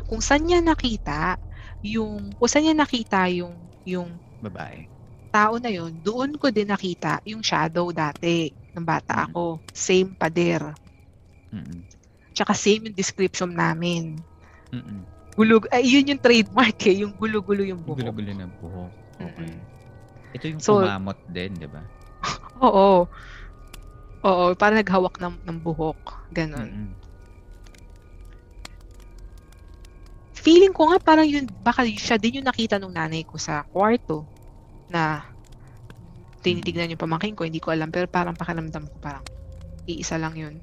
Kung saan niya nakita, yung, kung saan niya nakita yung, yung
babae.
tao na yun, doon ko din nakita yung shadow dati ng bata
Mm.
ako. Same pader.
Mm-mm.
Tsaka same yung description namin.
Mm-mm.
Gulug, ay, yun yung trademark eh, yung gulo-gulo yung buhok.
Gulo-gulo ng buhok. Okay.
Mm-mm.
Ito yung
So-
kumamot din, di ba?
Oo. Oo, parang naghawak ng, ng buhok. Ganon.
Mm-mm.
Feeling ko nga parang yun, baka siya din yung nakita nung nanay ko sa kwarto na tinitignan yung pamangkin ko, hindi ko alam, pero parang pakiramdam ko parang iisa lang yun.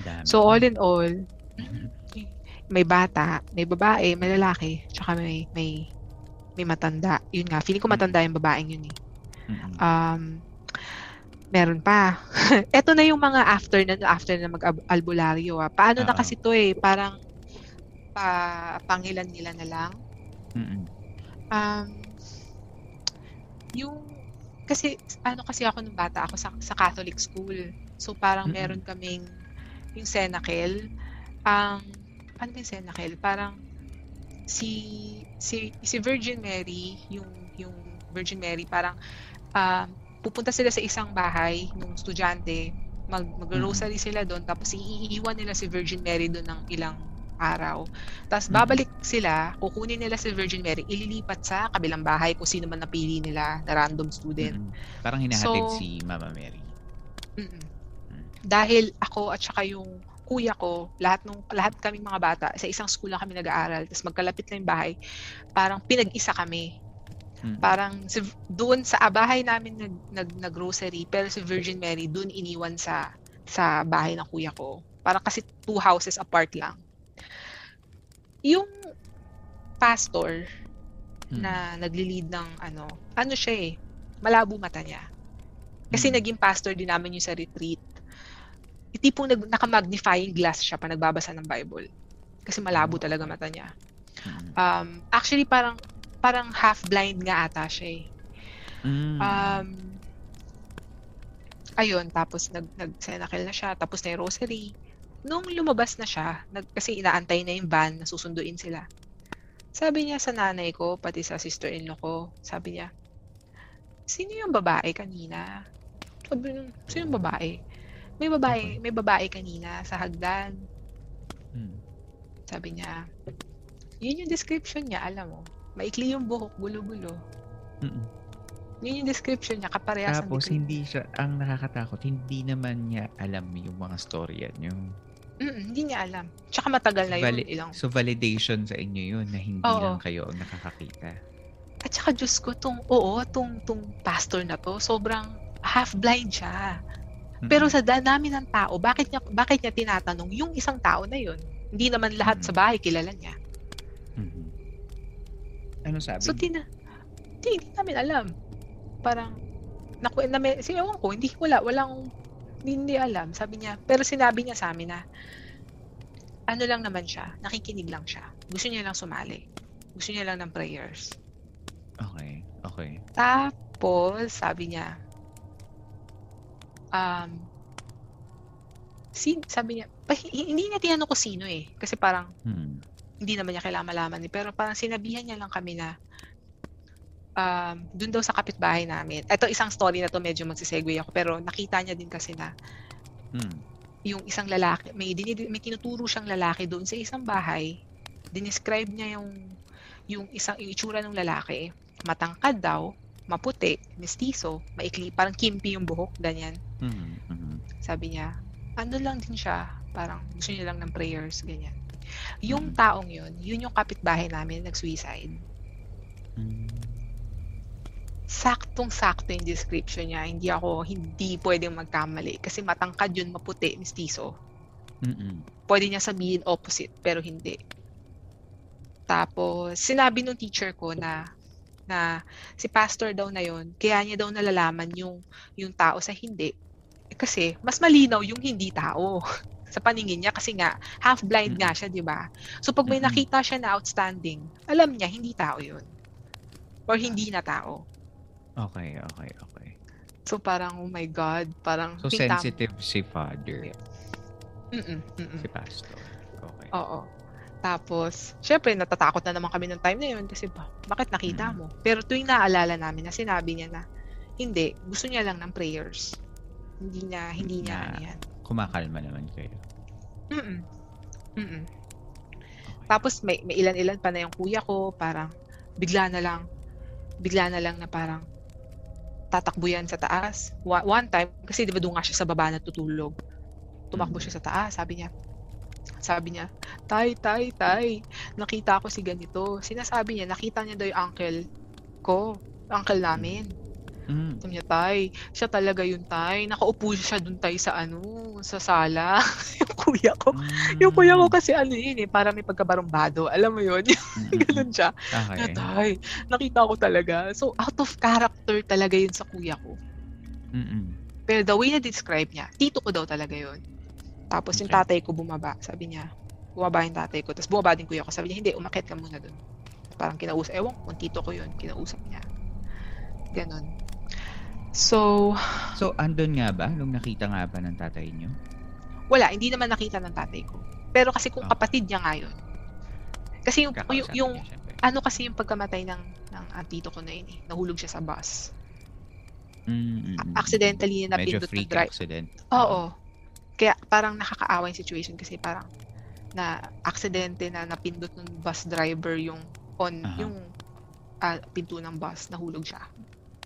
Dami.
So all in all, may bata, may babae, may lalaki, tsaka may may may matanda. Yun nga, feeling ko matanda yung babaeng yun eh.
Mm-mm.
Um, meron pa. Ito na yung mga after na after na mag-albularyo. Ah. Paano na
Oo.
kasi to eh, parang pa pangilan nila na lang.
Mm-mm.
Um, yung kasi ano kasi ako nung bata ako sa, sa Catholic school. So parang
Mm-mm.
meron kaming yung Senakel. Ang ano ba yung Senakel? Parang si si si Virgin Mary, yung yung Virgin Mary parang um, pupunta sila sa isang bahay ng estudyante, mag mag-rosary sila doon tapos iiwan nila si Virgin Mary doon ng ilang araw. Tapos
Mm.
babalik sila, kukunin nila si Virgin Mary, ililipat sa kabilang bahay kung sino man napili nila na random student.
Mm-mm. Parang hinahatid
So-
si Mama Mary.
Mm-mm.
Mm.
Dahil ako at saka yung kuya ko, lahat nung lahat kaming mga bata, sa isang school lang kami nag-aaral, tapos magkalapit na yung bahay, parang pinag-isa kami.
Mm-mm.
Parang si, doon sa ah, bahay namin nag, nag, nag-grocery, pero si Virgin Mary doon iniwan sa sa bahay ng kuya ko. Parang kasi two houses apart lang. Yung pastor
Mm.
na nagli-lead ng ano, ano siya eh, malabo mata niya. Kasi
Mm.
naging pastor din namin yung sa retreat. Yung tipong nag, naka-magnifying glass siya pa nagbabasa ng Bible. Kasi malabo talaga mata niya.
Mm-mm.
Um, actually, parang parang half-blind nga ata siya eh.
Mm.
Um, ayun, tapos nag, nag-senakil na siya, tapos na yung rosary. Nung lumabas na siya, nag, kasi inaantay na yung van na susunduin sila. Sabi niya sa nanay ko, pati sa sister-in-law ko, sabi niya, sino yung babae kanina? Sabi niya, sino yung babae? May babae, may babae kanina sa hagdan.
Mm.
Sabi niya, yun yung description niya, alam mo. Maikli yung buhok, gulo-gulo.
Mm-mm.
Yun yung description niya, kaparehas ang
Tapos
likod.
hindi siya, ang nakakatakot, hindi naman niya alam yung mga storya niyo.
Mm, hindi niya alam. Tsaka matagal na yun.
Vali-
ilang.
So validation sa inyo yun na hindi
Oo.
lang kayo ang nakakakita.
At saka Diyos ko, tung, oo, tung, tung pastor na to, sobrang half-blind siya. Pero sa dami ng tao, bakit niya, bakit niya tinatanong yung isang tao na yun? Hindi naman lahat
Mm.
sa bahay kilala niya.
Mhm. Ano sabi?
So, tina, hindi, hindi namin alam. Parang, naku, na, may, sinewan ko, hindi, wala, walang, hindi, alam. Sabi niya, pero sinabi niya sa amin na, ano lang naman siya, nakikinig lang siya. Gusto niya lang sumali. Gusto niya lang ng prayers.
okay, okay.
Tapos, sabi niya, um, sin, sabi niya, pa, hi- hindi niya tinanong ko sino eh. Kasi parang,
Hmm.
hindi naman niya kailangan malaman eh. Pero parang sinabihan niya lang kami na, um, dun daw sa kapitbahay namin. Ito isang story na to, medyo magsisegue ako. Pero nakita niya din kasi na,
Hmm.
yung isang lalaki, may, dinid, may tinuturo siyang lalaki doon sa isang bahay. Dinescribe niya yung, yung isang yung itsura ng lalaki. Matangkad daw, maputi, mestizo, maikli, parang kimpi yung buhok, ganyan.
Mhm. Mhm.
Sabi niya, ano lang din siya, parang gusto niya lang ng prayers, ganyan. Yung
Mm.
taong yun, yun yung kapitbahay namin, nag-suicide.
Mm.
Saktong-sakto yung description niya. Hindi ako, hindi pwedeng magkamali. Kasi matangkad yun, maputi, mestizo.
Mm-mm.
pwede niya sabihin opposite, pero hindi. Tapos, sinabi nung teacher ko na na si pastor daw na yon kaya niya daw nalalaman yung yung tao sa hindi eh, kasi mas malinaw yung hindi tao sa paningin niya kasi nga half blind nga siya, 'di ba? So pag may nakita siya na outstanding, alam niya hindi tao 'yun. Or hindi na tao.
Okay, okay, okay.
So parang oh my god, parang
So
pintam-
sensitive si father,
Mm-mm, mm-mm.
si pastor. Okay.
Oo. Tapos, syempre, natatakot na naman kami ng time na yun kasi ba, bakit nakita mo? Pero tuwing naalala namin na sinabi niya na, hindi, gusto niya lang ng prayers. Hindi niya, hindi niya
Na-
ano yan.
Kumakalma naman kayo.
Mm-mm. Mm-mm. Tapos may, may ilan-ilan pa na yung kuya ko, parang bigla na lang, bigla na lang na parang tatakbo yan sa taas. One time, kasi di ba doon nga siya sa baba natutulog. Tumakbo
Mm.
siya sa taas, sabi niya. Sabi niya, tay, tay, tay, nakita ko si ganito. Sinasabi niya, nakita niya daw yung uncle ko, uncle namin.
Mm.
Sabi niya, tay, siya talaga yung tay. Nakaupo siya dun tay sa ano, sa sala. yung kuya ko. Yung kuya ko kasi ano yun eh, para may pagkabarumbado. Alam mo yun?
Mm-mm.
Ganun siya. Na,
Okay.
tay, nakita ko talaga. So, out of character talaga yun sa kuya ko.
Mm-mm.
Pero the way na describe niya, tito ko daw talaga yun. Tapos yung
Okay.
tatay ko bumaba. Sabi niya, bumaba yung tatay ko. Tapos bumaba din kuya ko. Sabi niya, hindi, umakit ka muna dun. Parang kinausap. Ewan kung tito ko yun. Kinausap niya. Ganon. So,
So, andun nga ba? Nung nakita nga ba ng tatay niyo?
wala. Hindi naman nakita ng tatay ko. Pero kasi kung
Oh.
kapatid niya nga yun. Kasi yung, yung, yung
niya, syempre.
ano kasi yung pagkamatay ng, ng ah, tito ko na yun eh. Nahulog siya sa bus.
Mm-mm.
A- accidentally na
Medyo
napindot ng
freak
drive.
accident.
Oo. Kaya parang nakakaawa yung situation kasi parang na aksidente na napindot ng bus driver yung on
Aha.
yung ah, pinto ng bus, nahulog siya.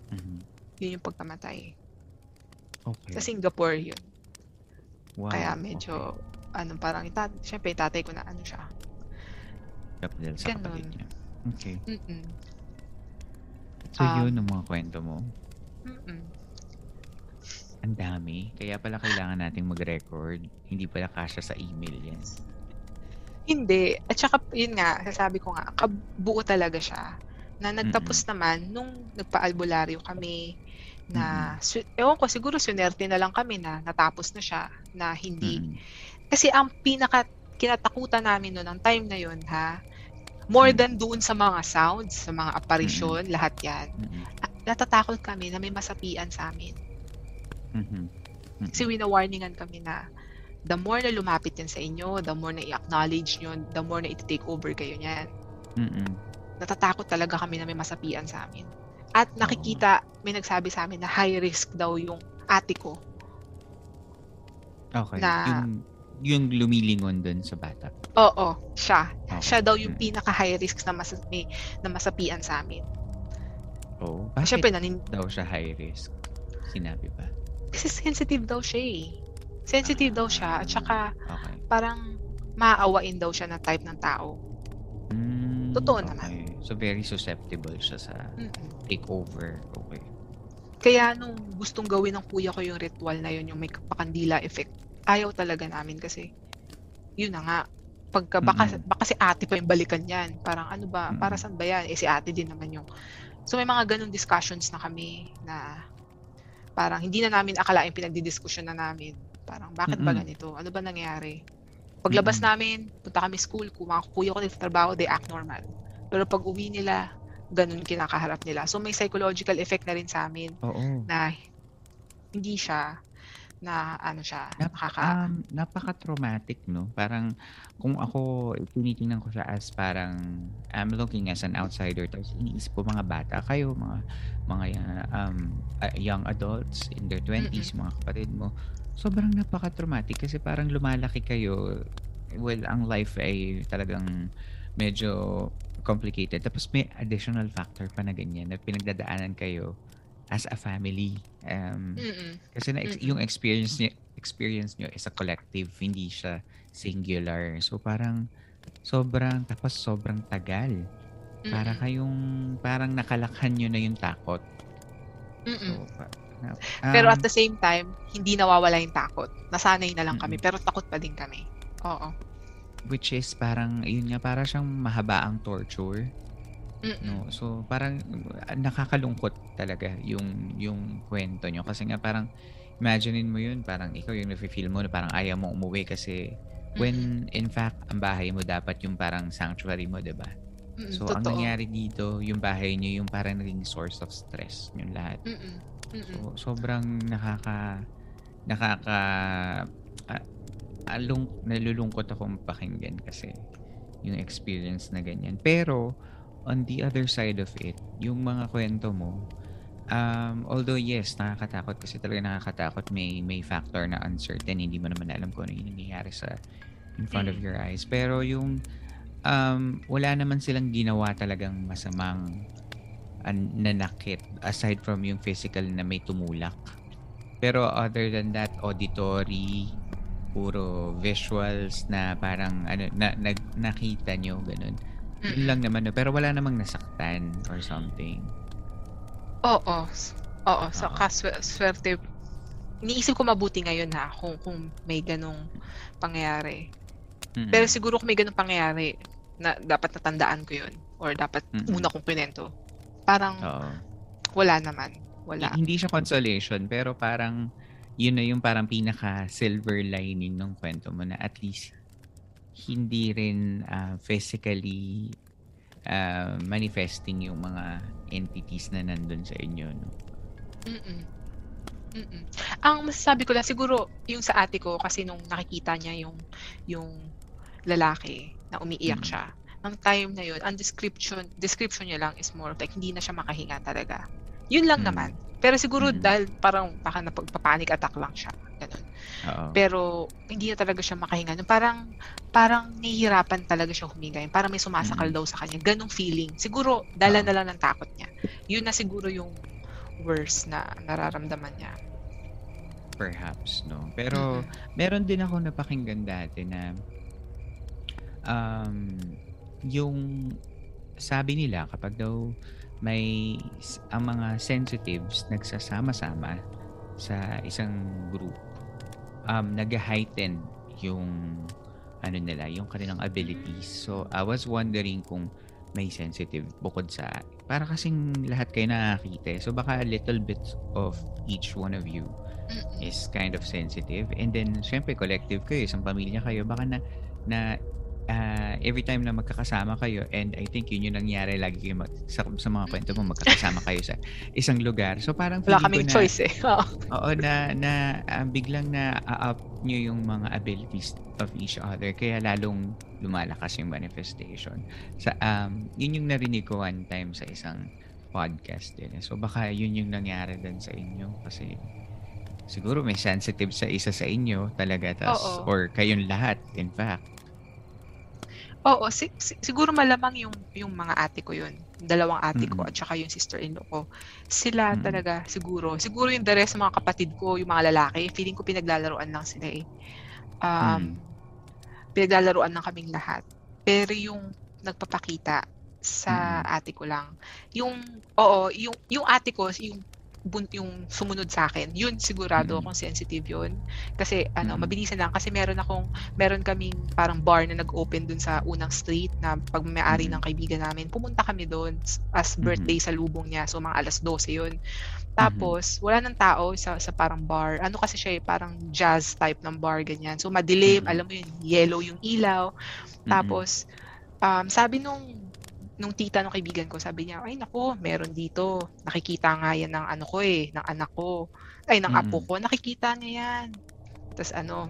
Mhm.
Yun yung pagkamatay.
Okay.
Sa Singapore yun.
wow.
Kaya medyo ano parang ita, syempre tatay ko na ano siya.
Okay. Dahil sa kapatid niya. Okay.
Mm-mm.
So,
Um,
yun ang mga kwento mo.
Mm-mm.
Ang dami. Kaya pala kailangan nating mag-record. Hindi pala kasya sa email yan.
Hindi. At saka, yun nga, sasabi ko nga, kabuo talaga siya. Na nagtapos naman, nung nagpa-albularyo kami, na, su- ewan ko, siguro sunerte na lang kami na natapos na siya, na hindi.
Mm-mm.
Kasi ang pinaka kinatakutan namin noon, ang time na yun, ha, more
Mm.
than doon sa mga sounds, sa mga apparition, lahat yan,
Mm-mm.
ah, natatakot kami na may masapian sa amin.
Mhm.
Kasi wina-warningan kami na the more na lumapit yan sa inyo, the more na i-acknowledge nyo, the more na i-take over kayo niyan.
Mm-mm.
natatakot talaga kami na may masapian sa amin. At nakikita, may nagsabi sa amin na high risk daw yung ate ko.
Okay.
Na-
Yung, yung lumilingon dun sa bata.
Oo, siya.
Okay.
Siya daw yung
Mm.
pinaka high risk na, mas, may, na masapian sa amin.
Oh. Bakit
Siyempre, nanin,
daw siya high risk? Sinabi ba?
kasi sensitive daw siya eh. Sensitive daw siya at saka
Okay.
parang maaawain daw siya na type ng tao.
Mm,
Totoo
okay.
naman.
So, very susceptible siya sa
Mm-mm.
takeover. Okay.
Kaya nung gustong gawin ng kuya ko yung ritual na yun, yung may pakandila effect, ayaw talaga namin kasi yun na nga. Pagka, baka,
Mm-mm.
baka si ate pa yung balikan yan. Parang ano ba,
Mm-mm.
para saan ba yan? Eh si ate din naman yung... So may mga ganong discussions na kami na parang hindi na namin akalain pinagdidiskusyon na namin. Parang bakit ba
Mm-mm.
ganito? Ano ba nangyari? Paglabas
Mm-mm.
namin, punta kami school, kung mga kuya ko nagtatrabaho, they act normal. Pero pag uwi nila, ganun kinakaharap nila. So may psychological effect na rin sa amin
Oo.
na hindi siya na ano siya
Nap-
nakaka
Um, napaka-traumatic, no? Parang, kung ako, tinitingnan ko siya as parang, I'm looking as an outsider, tapos iniisip ko mga bata kayo, mga, mga um, uh, young adults in their 20s, mga kapatid mo. Sobrang napaka-traumatic kasi parang lumalaki kayo, well, ang life ay talagang medyo complicated. Tapos may additional factor pa na ganyan na pinagdadaanan kayo as a family. Um,
Mm-mm.
kasi na
Mm-mm.
yung experience niyo experience niyo is a collective, hindi siya singular. So parang sobrang tapos sobrang tagal. Para kayong parang nakalakhan niyo na yung takot. So,
Mm-mm.
pa- na-
Pero
um,
at the same time, hindi nawawala yung takot. Nasanay na lang kami,
Mm-mm.
pero takot pa din kami. Oo.
which is parang yun nga para siyang mahabaang torture.
Mm.
No? So parang nakakalungkot talaga yung yung kwento nyo kasi nga parang imaginein mo yun parang ikaw yung nafe-feel mo na parang ayaw mo umuwi kasi when in fact ang bahay mo dapat yung parang sanctuary mo, 'di ba? So ang
totoo.
nangyari dito, yung bahay niyo yung parang naging source of stress yung lahat.
Mm-mm. Mm-mm.
So sobrang nakaka nakaka alung nalulungkot akong pakinggan kasi yung experience na ganyan. Pero on the other side of it, yung mga kwento mo um, although yes, nakakatakot kasi talaga nakakatakot may may factor na uncertain, hindi mo naman alam kung ano yung nangyayari sa in front of
Mm.
your eyes. Pero yung um, wala naman silang ginawa talagang masamang an- nanakit aside from yung physical na may tumulak. Pero other than that, auditory, puro visuals na parang ano na, nag, nakita nyo ganun. Yun lang naman no? pero wala namang nasaktan or something.
Oo. Oo. So,
Oo.
kaswe- swerte. Iniisip ko mabuti ngayon ha, kung, kung may ganong pangyayari.
Mm-mm.
Pero siguro kung may ganong pangyayari, na dapat natandaan ko yun. Or dapat
Mm-mm.
una kong pinento. Parang
Oo.
wala naman. Wala.
Hindi siya consolation pero parang yun na yung parang pinaka silver lining ng kwento mo na at least hindi rin ah, physically ah, manifesting yung mga entities na nandun sa inyo. No?
Mm-mm. Mm-mm. Ang masasabi ko lang siguro yung sa ate ko kasi nung nakikita niya yung yung lalaki na umiiyak
Mm.
siya. Nang time na yun, ang description description niya lang is more like hindi na siya makahinga talaga. Yun lang
Mm.
naman. Pero siguro
Mm.
dahil parang baka napagpapanic attack lang siya. Ganun.
Oo.
Pero hindi na talaga siya makahinga. Parang parang nahihirapan talaga siya huminga. Parang may sumasakal
Mm.
daw sa kanya. Ganong feeling. Siguro dala
Oo.
na lang ng takot niya. Yun na siguro yung worst na nararamdaman niya.
Perhaps, no? Pero meron din ako napakinggan dati na um, yung sabi nila kapag daw may ang mga sensitives nagsasama-sama sa isang group um nag-heighten yung ano nila yung kanilang abilities. So I was wondering kung may sensitive bukod sa para kasing lahat kayo nakakita so baka a little bit of each one of you is kind of sensitive. And then syempre collective kayo isang pamilya kayo. Baka na na ah, every time na magkakasama kayo and I think yun yung nangyari lagi kayo mag, sa, sa mga kwento mo magkakasama kayo sa isang lugar so parang
Wala kaming
na,
choice eh. Oo.
oo na na ah, biglang na up nyo yung mga abilities of each other kaya lalong lumalakas yung manifestation sa um yun yung narinig ko one time sa isang podcast din eh. so baka yun yung nangyari din sa inyo kasi siguro may sensitive sa isa sa inyo talaga tas
Oo.
or kayong lahat in fact
Oo, si- si- siguro malamang yung yung mga ate ko yun. Dalawang ate ko
Mm-mm.
at saka yung sister-in-law ko. Sila
Mm-mm.
talaga siguro. Siguro yung the rest ng mga kapatid ko, yung mga lalaki, feeling ko pinaglalaroan lang sila eh. Um,
Mm.
Pinaglalaroan lang kaming lahat. Pero yung nagpapakita sa
Mm-mm.
ate ko lang. Yung, oo, yung, yung ate ko, yung bun, yung sumunod sa akin, yun sigurado
Mm-mm.
akong sensitive yun. Kasi ano,
Mm-mm.
mabilisan lang kasi meron akong meron kaming parang bar na nag-open dun sa unang street na pag may-ari
Mm-mm.
ng kaibigan namin, pumunta kami doon as birthday sa lubong niya. So mga alas 12 yun. Tapos wala nang tao sa sa parang bar. Ano kasi siya eh, parang jazz type ng bar ganyan. So madilim,
Mhm.
alam mo yun, yellow yung ilaw.
Mm-mm.
Tapos um, sabi nung nung tita ng kaibigan ko, sabi niya, ay nako, meron dito. Nakikita nga yan ng ano ko eh, ng anak ko. Ay, ng apo
Mm-mm.
ko. Nakikita niya yan. Tapos ano,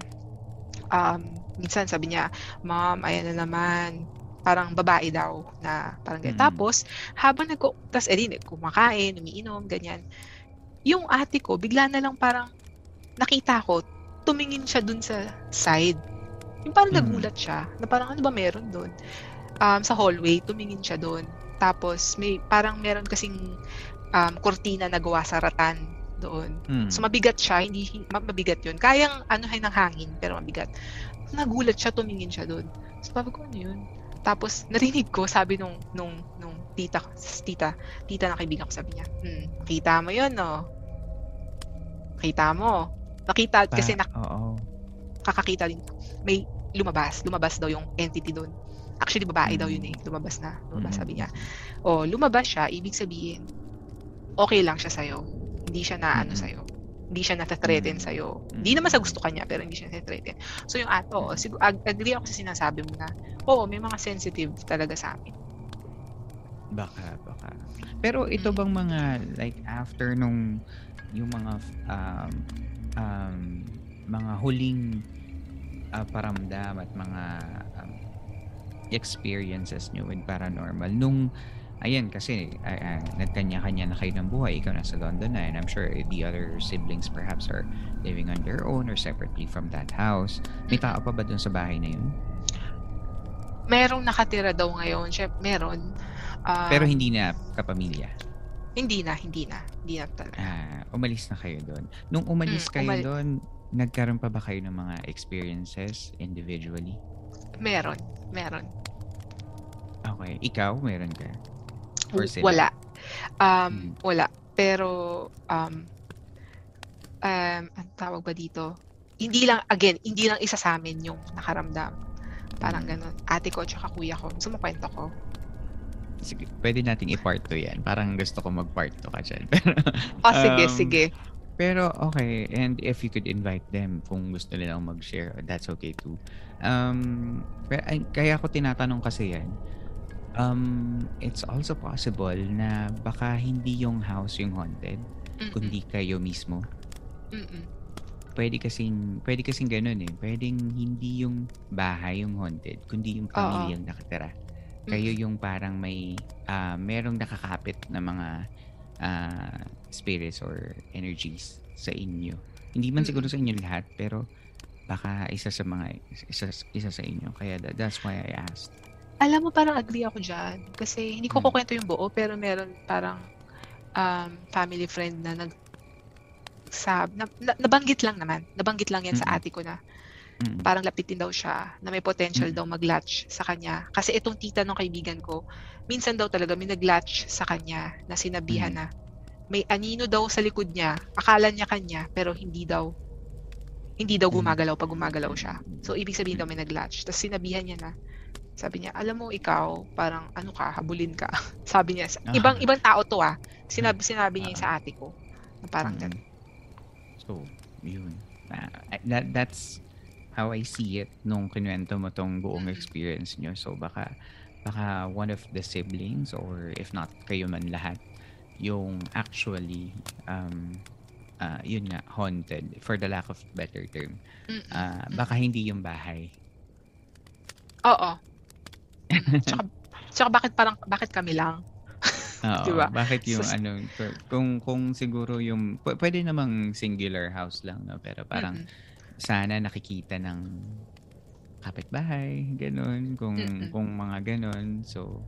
um, minsan sabi niya, ma'am, ayan na naman. Parang babae daw na parang ganyan.
Mm.
Tapos, habang nag tapos edi kumakain, umiinom, ganyan. Yung ate ko, bigla na lang parang nakita ko, tumingin siya dun sa side. Yung parang
Mm.
nagulat siya, na parang ano ba meron doon? Um, sa hallway, tumingin siya doon. Tapos, may parang meron kasing um, kortina na gawa sa ratan doon.
Mm.
So mabigat siya, hindi hin- ma- mabigat 'yun. Kayang anuhin ng hangin, pero mabigat. Nagulat siya, tumingin siya doon. So sabi ko, ano 'yun? Tapos narinig ko, sabi nung nung nung tita tita, tita na kaibigan ko sabi niya, "Hmm, kita mo 'yun, no? Kita mo." Nakita kasi
Pa- oo.
nakakita din. May lumabas. Lumabas daw yung entity doon. Actually, babae daw yun eh. Lumabas na. Lumabas, sabi niya. O, lumabas siya, ibig sabihin, okay lang siya sa'yo. Hindi siya na ano sa'yo. Hindi siya nata-threaten sa'yo. Hindi naman sa gusto kanya, pero hindi siya nata-threaten. So yung ato, sig- ag- agree ako sa sinasabi mo na, oo, may mga sensitive talaga sa amin.
Baka, baka. Pero ito bang mga, like, after nung, yung mga, um, um, mga huling uh, paramdam at mga um, experiences nyo with paranormal, nung, ayan, kasi, uh, uh, nagkanya-kanya na kayo ng buhay, ikaw nasa London na, and I'm sure the other siblings perhaps are living on their own or separately from that house. May tao pa ba dun sa bahay na yun?
Merong nakatira daw ngayon. Syempre, meron. Ah,
Pero hindi na kapamilya.
hindi na, hindi na. Hindi na talaga.
Ah, umalis na kayo doon. Nung umalis
Mm,
kayo
umal-
doon, nagkaroon pa ba kayo ng mga experiences individually?
Meron. Meron.
Okay. Ikaw, meron ka? Or sila?
Wala. Um,
Mm.
wala. Pero, um, um, ang tawag ba dito? Hindi lang, again, hindi lang isa sa amin yung nakaramdam. Parang
Mm.
ganun. Ate ko tsaka kuya ko. Gusto mo kwento ko?
Sige, pwede nating i-part 2 yan. Parang gusto ko mag-part 2 ka dyan.
Oh, sige,
Um,
sige.
Pero okay, and if you could invite them kung gusto nilang mag-share, that's okay too. Um, pero, ay, kaya ko tinatanong kasi yan, um, it's also possible na baka hindi yung house yung haunted,
Mm-mm.
kundi kayo mismo.
Mm-mm.
Pwede kasing, pwede kasing ganun eh. Pwedeng hindi yung bahay yung haunted, kundi yung pamilyang nakatira. Kayo yung parang may, ah, merong nakakapit na mga ah, spirits or energies sa inyo. Hindi man siguro sa inyo lahat, pero baka isa sa mga, isa, isa sa inyo. Kaya tha- that's why I asked.
Alam mo, parang agree ako dyan. Kasi hindi ko
Mm.
kukwento yung buo, pero meron parang um, family friend na nag sa, na, na- nabanggit lang naman. Nabanggit lang yan sa
Mm-mm.
ate ko na
Mm.
parang lapitin daw siya na may potential
Mm.
daw mag-latch sa kanya. Kasi itong tita ng kaibigan ko, minsan daw talaga may nag-latch sa kanya na sinabihan
Mm.
na may anino daw sa likod niya. Akala niya kanya, pero hindi daw hindi daw
Mm.
gumagalaw pag gumagalaw siya. So, ibig sabihin daw may nag-latch. Tapos sinabihan niya na, sabi niya, alam mo, ikaw, parang ano ka, habulin ka. sabi niya,
Ah.
ibang ibang tao to ah. Sinabi, sinabi niya
Ah.
sa ate ko. Na parang
Mm.
ganun.
So, yun. Ah, that, that's how I see it nung kinuwento mo tong buong
Mm.
experience nyo. So, baka, baka one of the siblings or if not kayo man lahat, yung actually, um, ah, yun nga, haunted, for the lack of better term.
Mm-mm.
Ah, baka hindi yung bahay.
Oo. Tsaka, tsaka bakit parang, bakit kami lang?
Oo,
Diba?
Bakit yung
So-
ano, kung, kung siguro yung, p- pwede namang singular house lang, no? Pero parang,
Mm-mm.
sana nakikita ng kapitbahay, ganun, kung
Mm-mm.
kung mga ganun. So,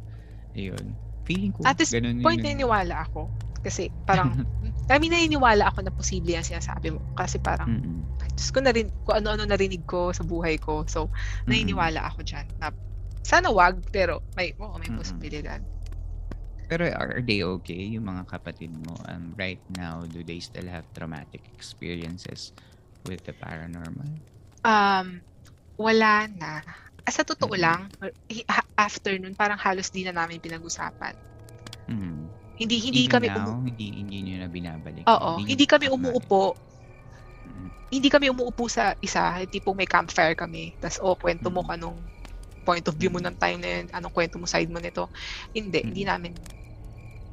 ayun. Feeling ko,
At this
ganun
point,
yun.
naniniwala ako. Kasi parang, I mean, naniniwala ako na posible yan sinasabi mo. Kasi parang,
Mm-mm.
Diyos ko na rin, kung ano-ano narinig ko sa buhay ko. So, naniniwala ako dyan. Na, sana wag, pero may, oo, may
Mm-mm.
posibilidad.
Pero are they okay, yung mga kapatid mo? Um, right now, do they still have traumatic experiences with the paranormal?
Um, wala na. Ah, sa totoo
Mm-mm.
lang, after nun, parang halos di na namin pinag-usapan.
Mm.
Hindi, hindi
Even
kami
now,
umu-
hindi, hindi nyo na binabalik?
Oo,
nyo
hindi kami umuupo.
Mm.
Hindi kami umuupo sa isa, tipong may campfire kami. Tapos, oh, kwento mo
Mm.
ka nung point of view mo ng time na yun, anong kwento mo side mo nito. Hindi, hindi
Mm.
namin,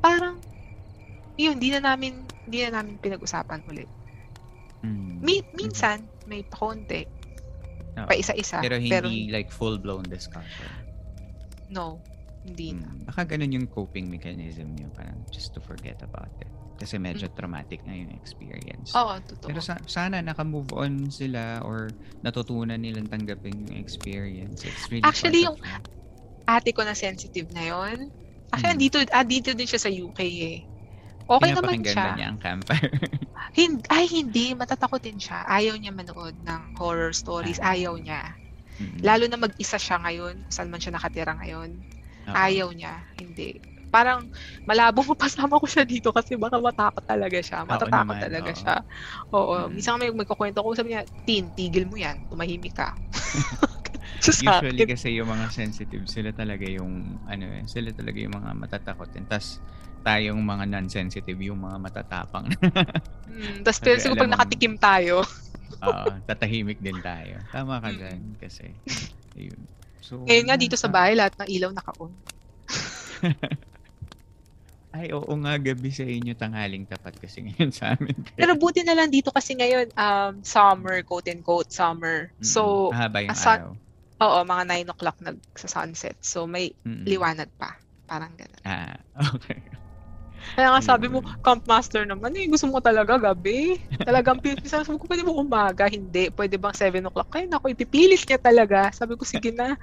parang, yun, hindi na namin, hindi na namin pinag-usapan ulit.
Mm.
Mi- minsan, may pakonti,
Oo.
pa isa-isa.
Pero
Pero,
hindi like full-blown discussion.
no, hindi na.
Mm, Baka ganun yung coping mechanism nyo, parang just to forget about it. Kasi medyo traumatic na yung experience.
Mm. Oo, totoo.
Pero sa- sana naka-move on sila or natutunan nilang tanggapin yung experience. It's really
Actually,
life.
ate ko na sensitive na yon. Actually,
Mm.
andito, ah, dito din siya sa UK eh. Okay naman siya.
niya ang campfire?
Hin- ay, hindi. Matatakotin siya. Ayaw niya manood ng horror stories.
Ah.
Ayaw niya.
Mm-mm.
Lalo na mag-isa siya ngayon. Kung saan man siya nakatira ngayon.
Oo.
Ayaw niya. Hindi. Parang malabo mapasama ko siya dito kasi baka matakot talaga siya. Matatakot
naman,
talaga
oo.
siya. Oo.
Mm.
Minsan may magkukwento ko, sabi niya, Tin, tigil mo yan. Tumahimik ka.
Usually kasi yung mga sensitive, sila talaga yung, ano eh, sila talaga yung mga matatakot. And tas, tayong mga non-sensitive, yung mga matatapang.
mm, Tapos pero siguro pag nakatikim tayo.
Oo, uh, tatahimik din tayo. Tama ka dyan kasi. Ayun.
So, Ngayon nga dito sa bahay, lahat ng ilaw naka-on.
Ay, oo nga, gabi sa inyo tanghaling tapat kasi ngayon sa amin.
Pero buti na lang dito kasi ngayon, um, summer, quote and quote, summer. So,
Mahaba yung sun- araw.
Oo, mga 9 o'clock nag sa sunset. So, may Mm-mm. liwanag pa. Parang gano'n.
Ah, okay.
Kaya nga sabi mo, Camp Master naman eh, gusto mo talaga gabi. Talagang pisa sabi ko, pwede mo umaga? Hindi. Pwede bang 7 o'clock? Kaya nako, ipipilis niya talaga. Sabi ko, sige na.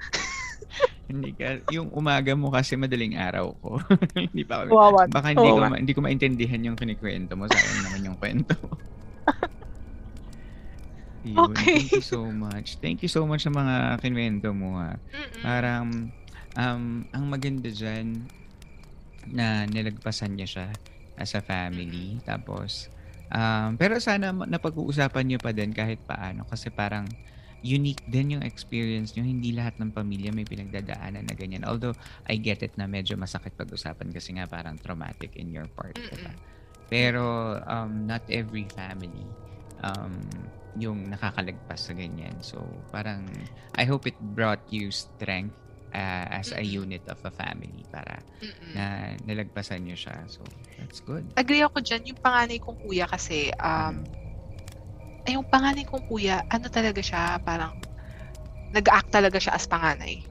hindi ka, yung umaga mo kasi madaling araw ko. hindi pa ako,
Wawan.
baka hindi ko, ma, hindi ko maintindihan yung kinikwento mo. Sayang naman yung kwento. Yun. Okay. Thank you so much. Thank you so much sa mga kinwento mo ha. Mm-mm. Parang um, ang maganda dyan na nilagpasan niya siya as a family. Mm-hmm. Tapos um, pero sana napag-uusapan niyo pa din kahit paano kasi parang unique din yung experience nyo. Hindi lahat ng pamilya may pinagdadaanan na ganyan. Although, I get it na medyo masakit pag-usapan kasi nga parang traumatic in your part. Diba? Pero, um, not every family um, yung nakakalagpas sa ganyan. So, parang, I hope it brought you strength uh, as a unit of a family para na nalagpasan nyo siya. So, that's good.
Agree ako dyan. Yung panganay kong kuya kasi, um, mm ay yung panganay kong kuya, ano talaga siya, parang nag-act talaga siya as panganay.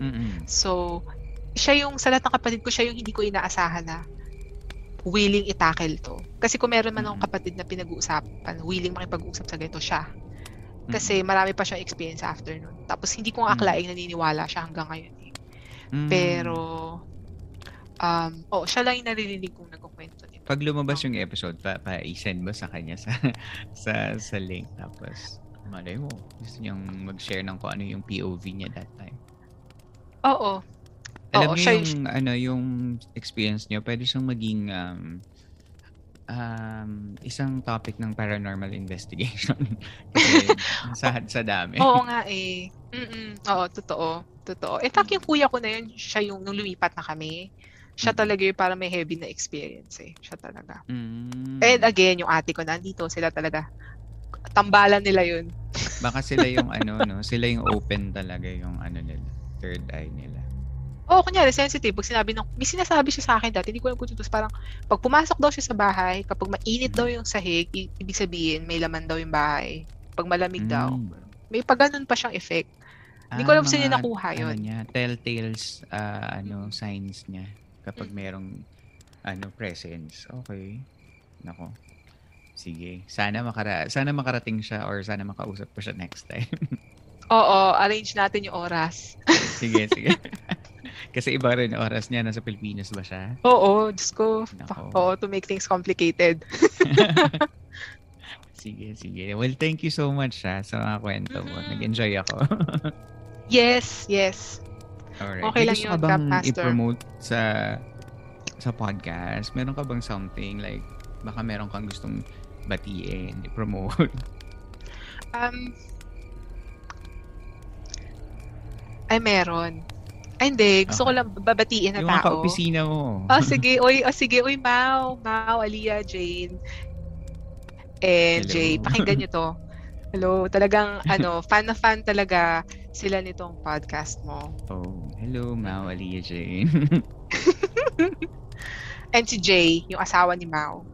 Mm-mm.
So, siya yung, sa lahat ng kapatid ko, siya yung hindi ko inaasahan na willing itackle to. Kasi kung meron man akong kapatid na pinag-uusapan, willing makipag-usap sa ganito siya. Kasi marami pa siyang experience after nun. Tapos hindi ko akalaing naniniwala siya hanggang ngayon. Eh. Mm. Pero, um, oh, siya lang yung naririnig kong nagkukwento nito.
Pag lumabas yung episode, pa, pa i-send mo sa kanya sa, sa, sa link. Tapos, malay mo, gusto niyang mag-share ng kung ano yung POV niya that time.
Oo.
Alam Oo, niyo yung, siya, ano, yung experience niyo, pwede siyang maging um, um, isang topic ng paranormal investigation. sa, sa dami.
Oo nga eh. Mm-mm. Oo, totoo. Totoo. In fact, yung kuya ko na yun, siya yung nung lumipat na kami. Siya talaga yung para may heavy na experience eh. Siya talaga.
Mm.
And again, yung ate ko nandito, sila talaga. Tambalan nila yun.
Baka sila yung ano, no? Sila yung open talaga yung ano nila. Third eye nila.
Oo, oh, kunyari, sensitive. Pag sinabi ng, may sinasabi siya sa akin dati, hindi ko alam kung ito. Parang, pag pumasok daw siya sa bahay, kapag mainit daw yung sahig, i- ibig sabihin, may laman daw yung bahay. Pag malamig mm. daw, may pag ganun pa siyang effect. Hindi ko alam ah, saan niya nakuha yun.
Ano niya, telltales, uh, ano, signs niya kapag mm. merong, ano, presence. Okay. Nako. Sige. Sana makara sana makarating siya or sana makausap ko siya next time.
Oo, arrange natin yung oras.
sige, sige. Kasi iba rin oras niya. Nasa Pilipinas ba siya?
Oo, Diyos ko. Nako. Oo, to make things complicated.
sige, sige. Well, thank you so much ha, sa mga kwento mo. Mm-hmm. Nag-enjoy ako.
yes, yes.
Alright.
Okay lang yun,
Cap Master. i-promote sa sa podcast? Meron ka bang something like baka meron kang gustong batiin, i-promote?
Um, ay, meron. Ay, hindi. Gusto ko lang babatiin na
yung
tao.
Yung ka-opisina mo.
Oh, sige. Uy, oh, sige. Uy, Mau. Mau, Aliyah, Jane. And Hello. Jay, pakinggan nyo to. Hello. Talagang, ano, fan na fan talaga sila nitong podcast mo.
Oh, hello, Mau, Aliyah, Jane.
And si Jay, yung asawa ni Mau.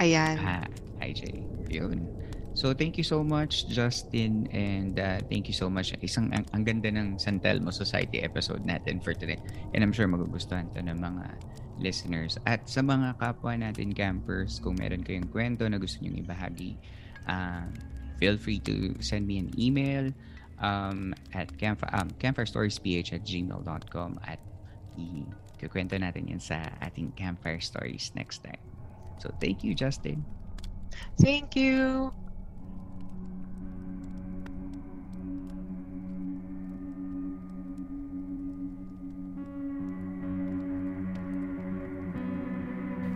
Ayan.
Ha, hi, Jay. Yun. So thank you so much Justin and uh, thank you so much. Isang ang, ang ganda ng San Telmo Society episode natin for today. And I'm sure magugustuhan to ng mga listeners. At sa mga kapwa natin campers, kung meron kayong kwento na gusto niyo ibahagi, uh, feel free to send me an email um, at camp, um, campfirestoriesph at gmail.com at ikukwento natin yan sa ating Campfire Stories next time. So thank you, Justin.
Thank you.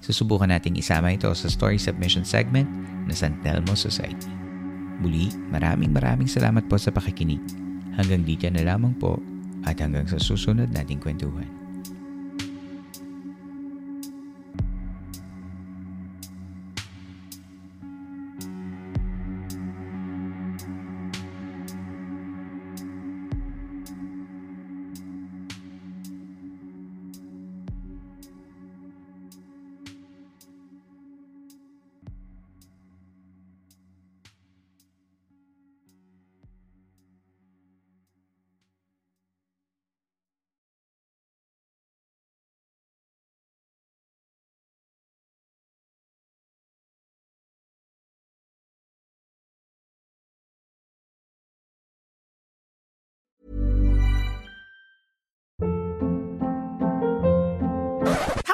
Susubukan nating isama ito sa story submission segment na San Telmo Society. Muli, maraming maraming salamat po sa pakikinig. Hanggang dito na lamang po at hanggang sa susunod nating kwentuhan.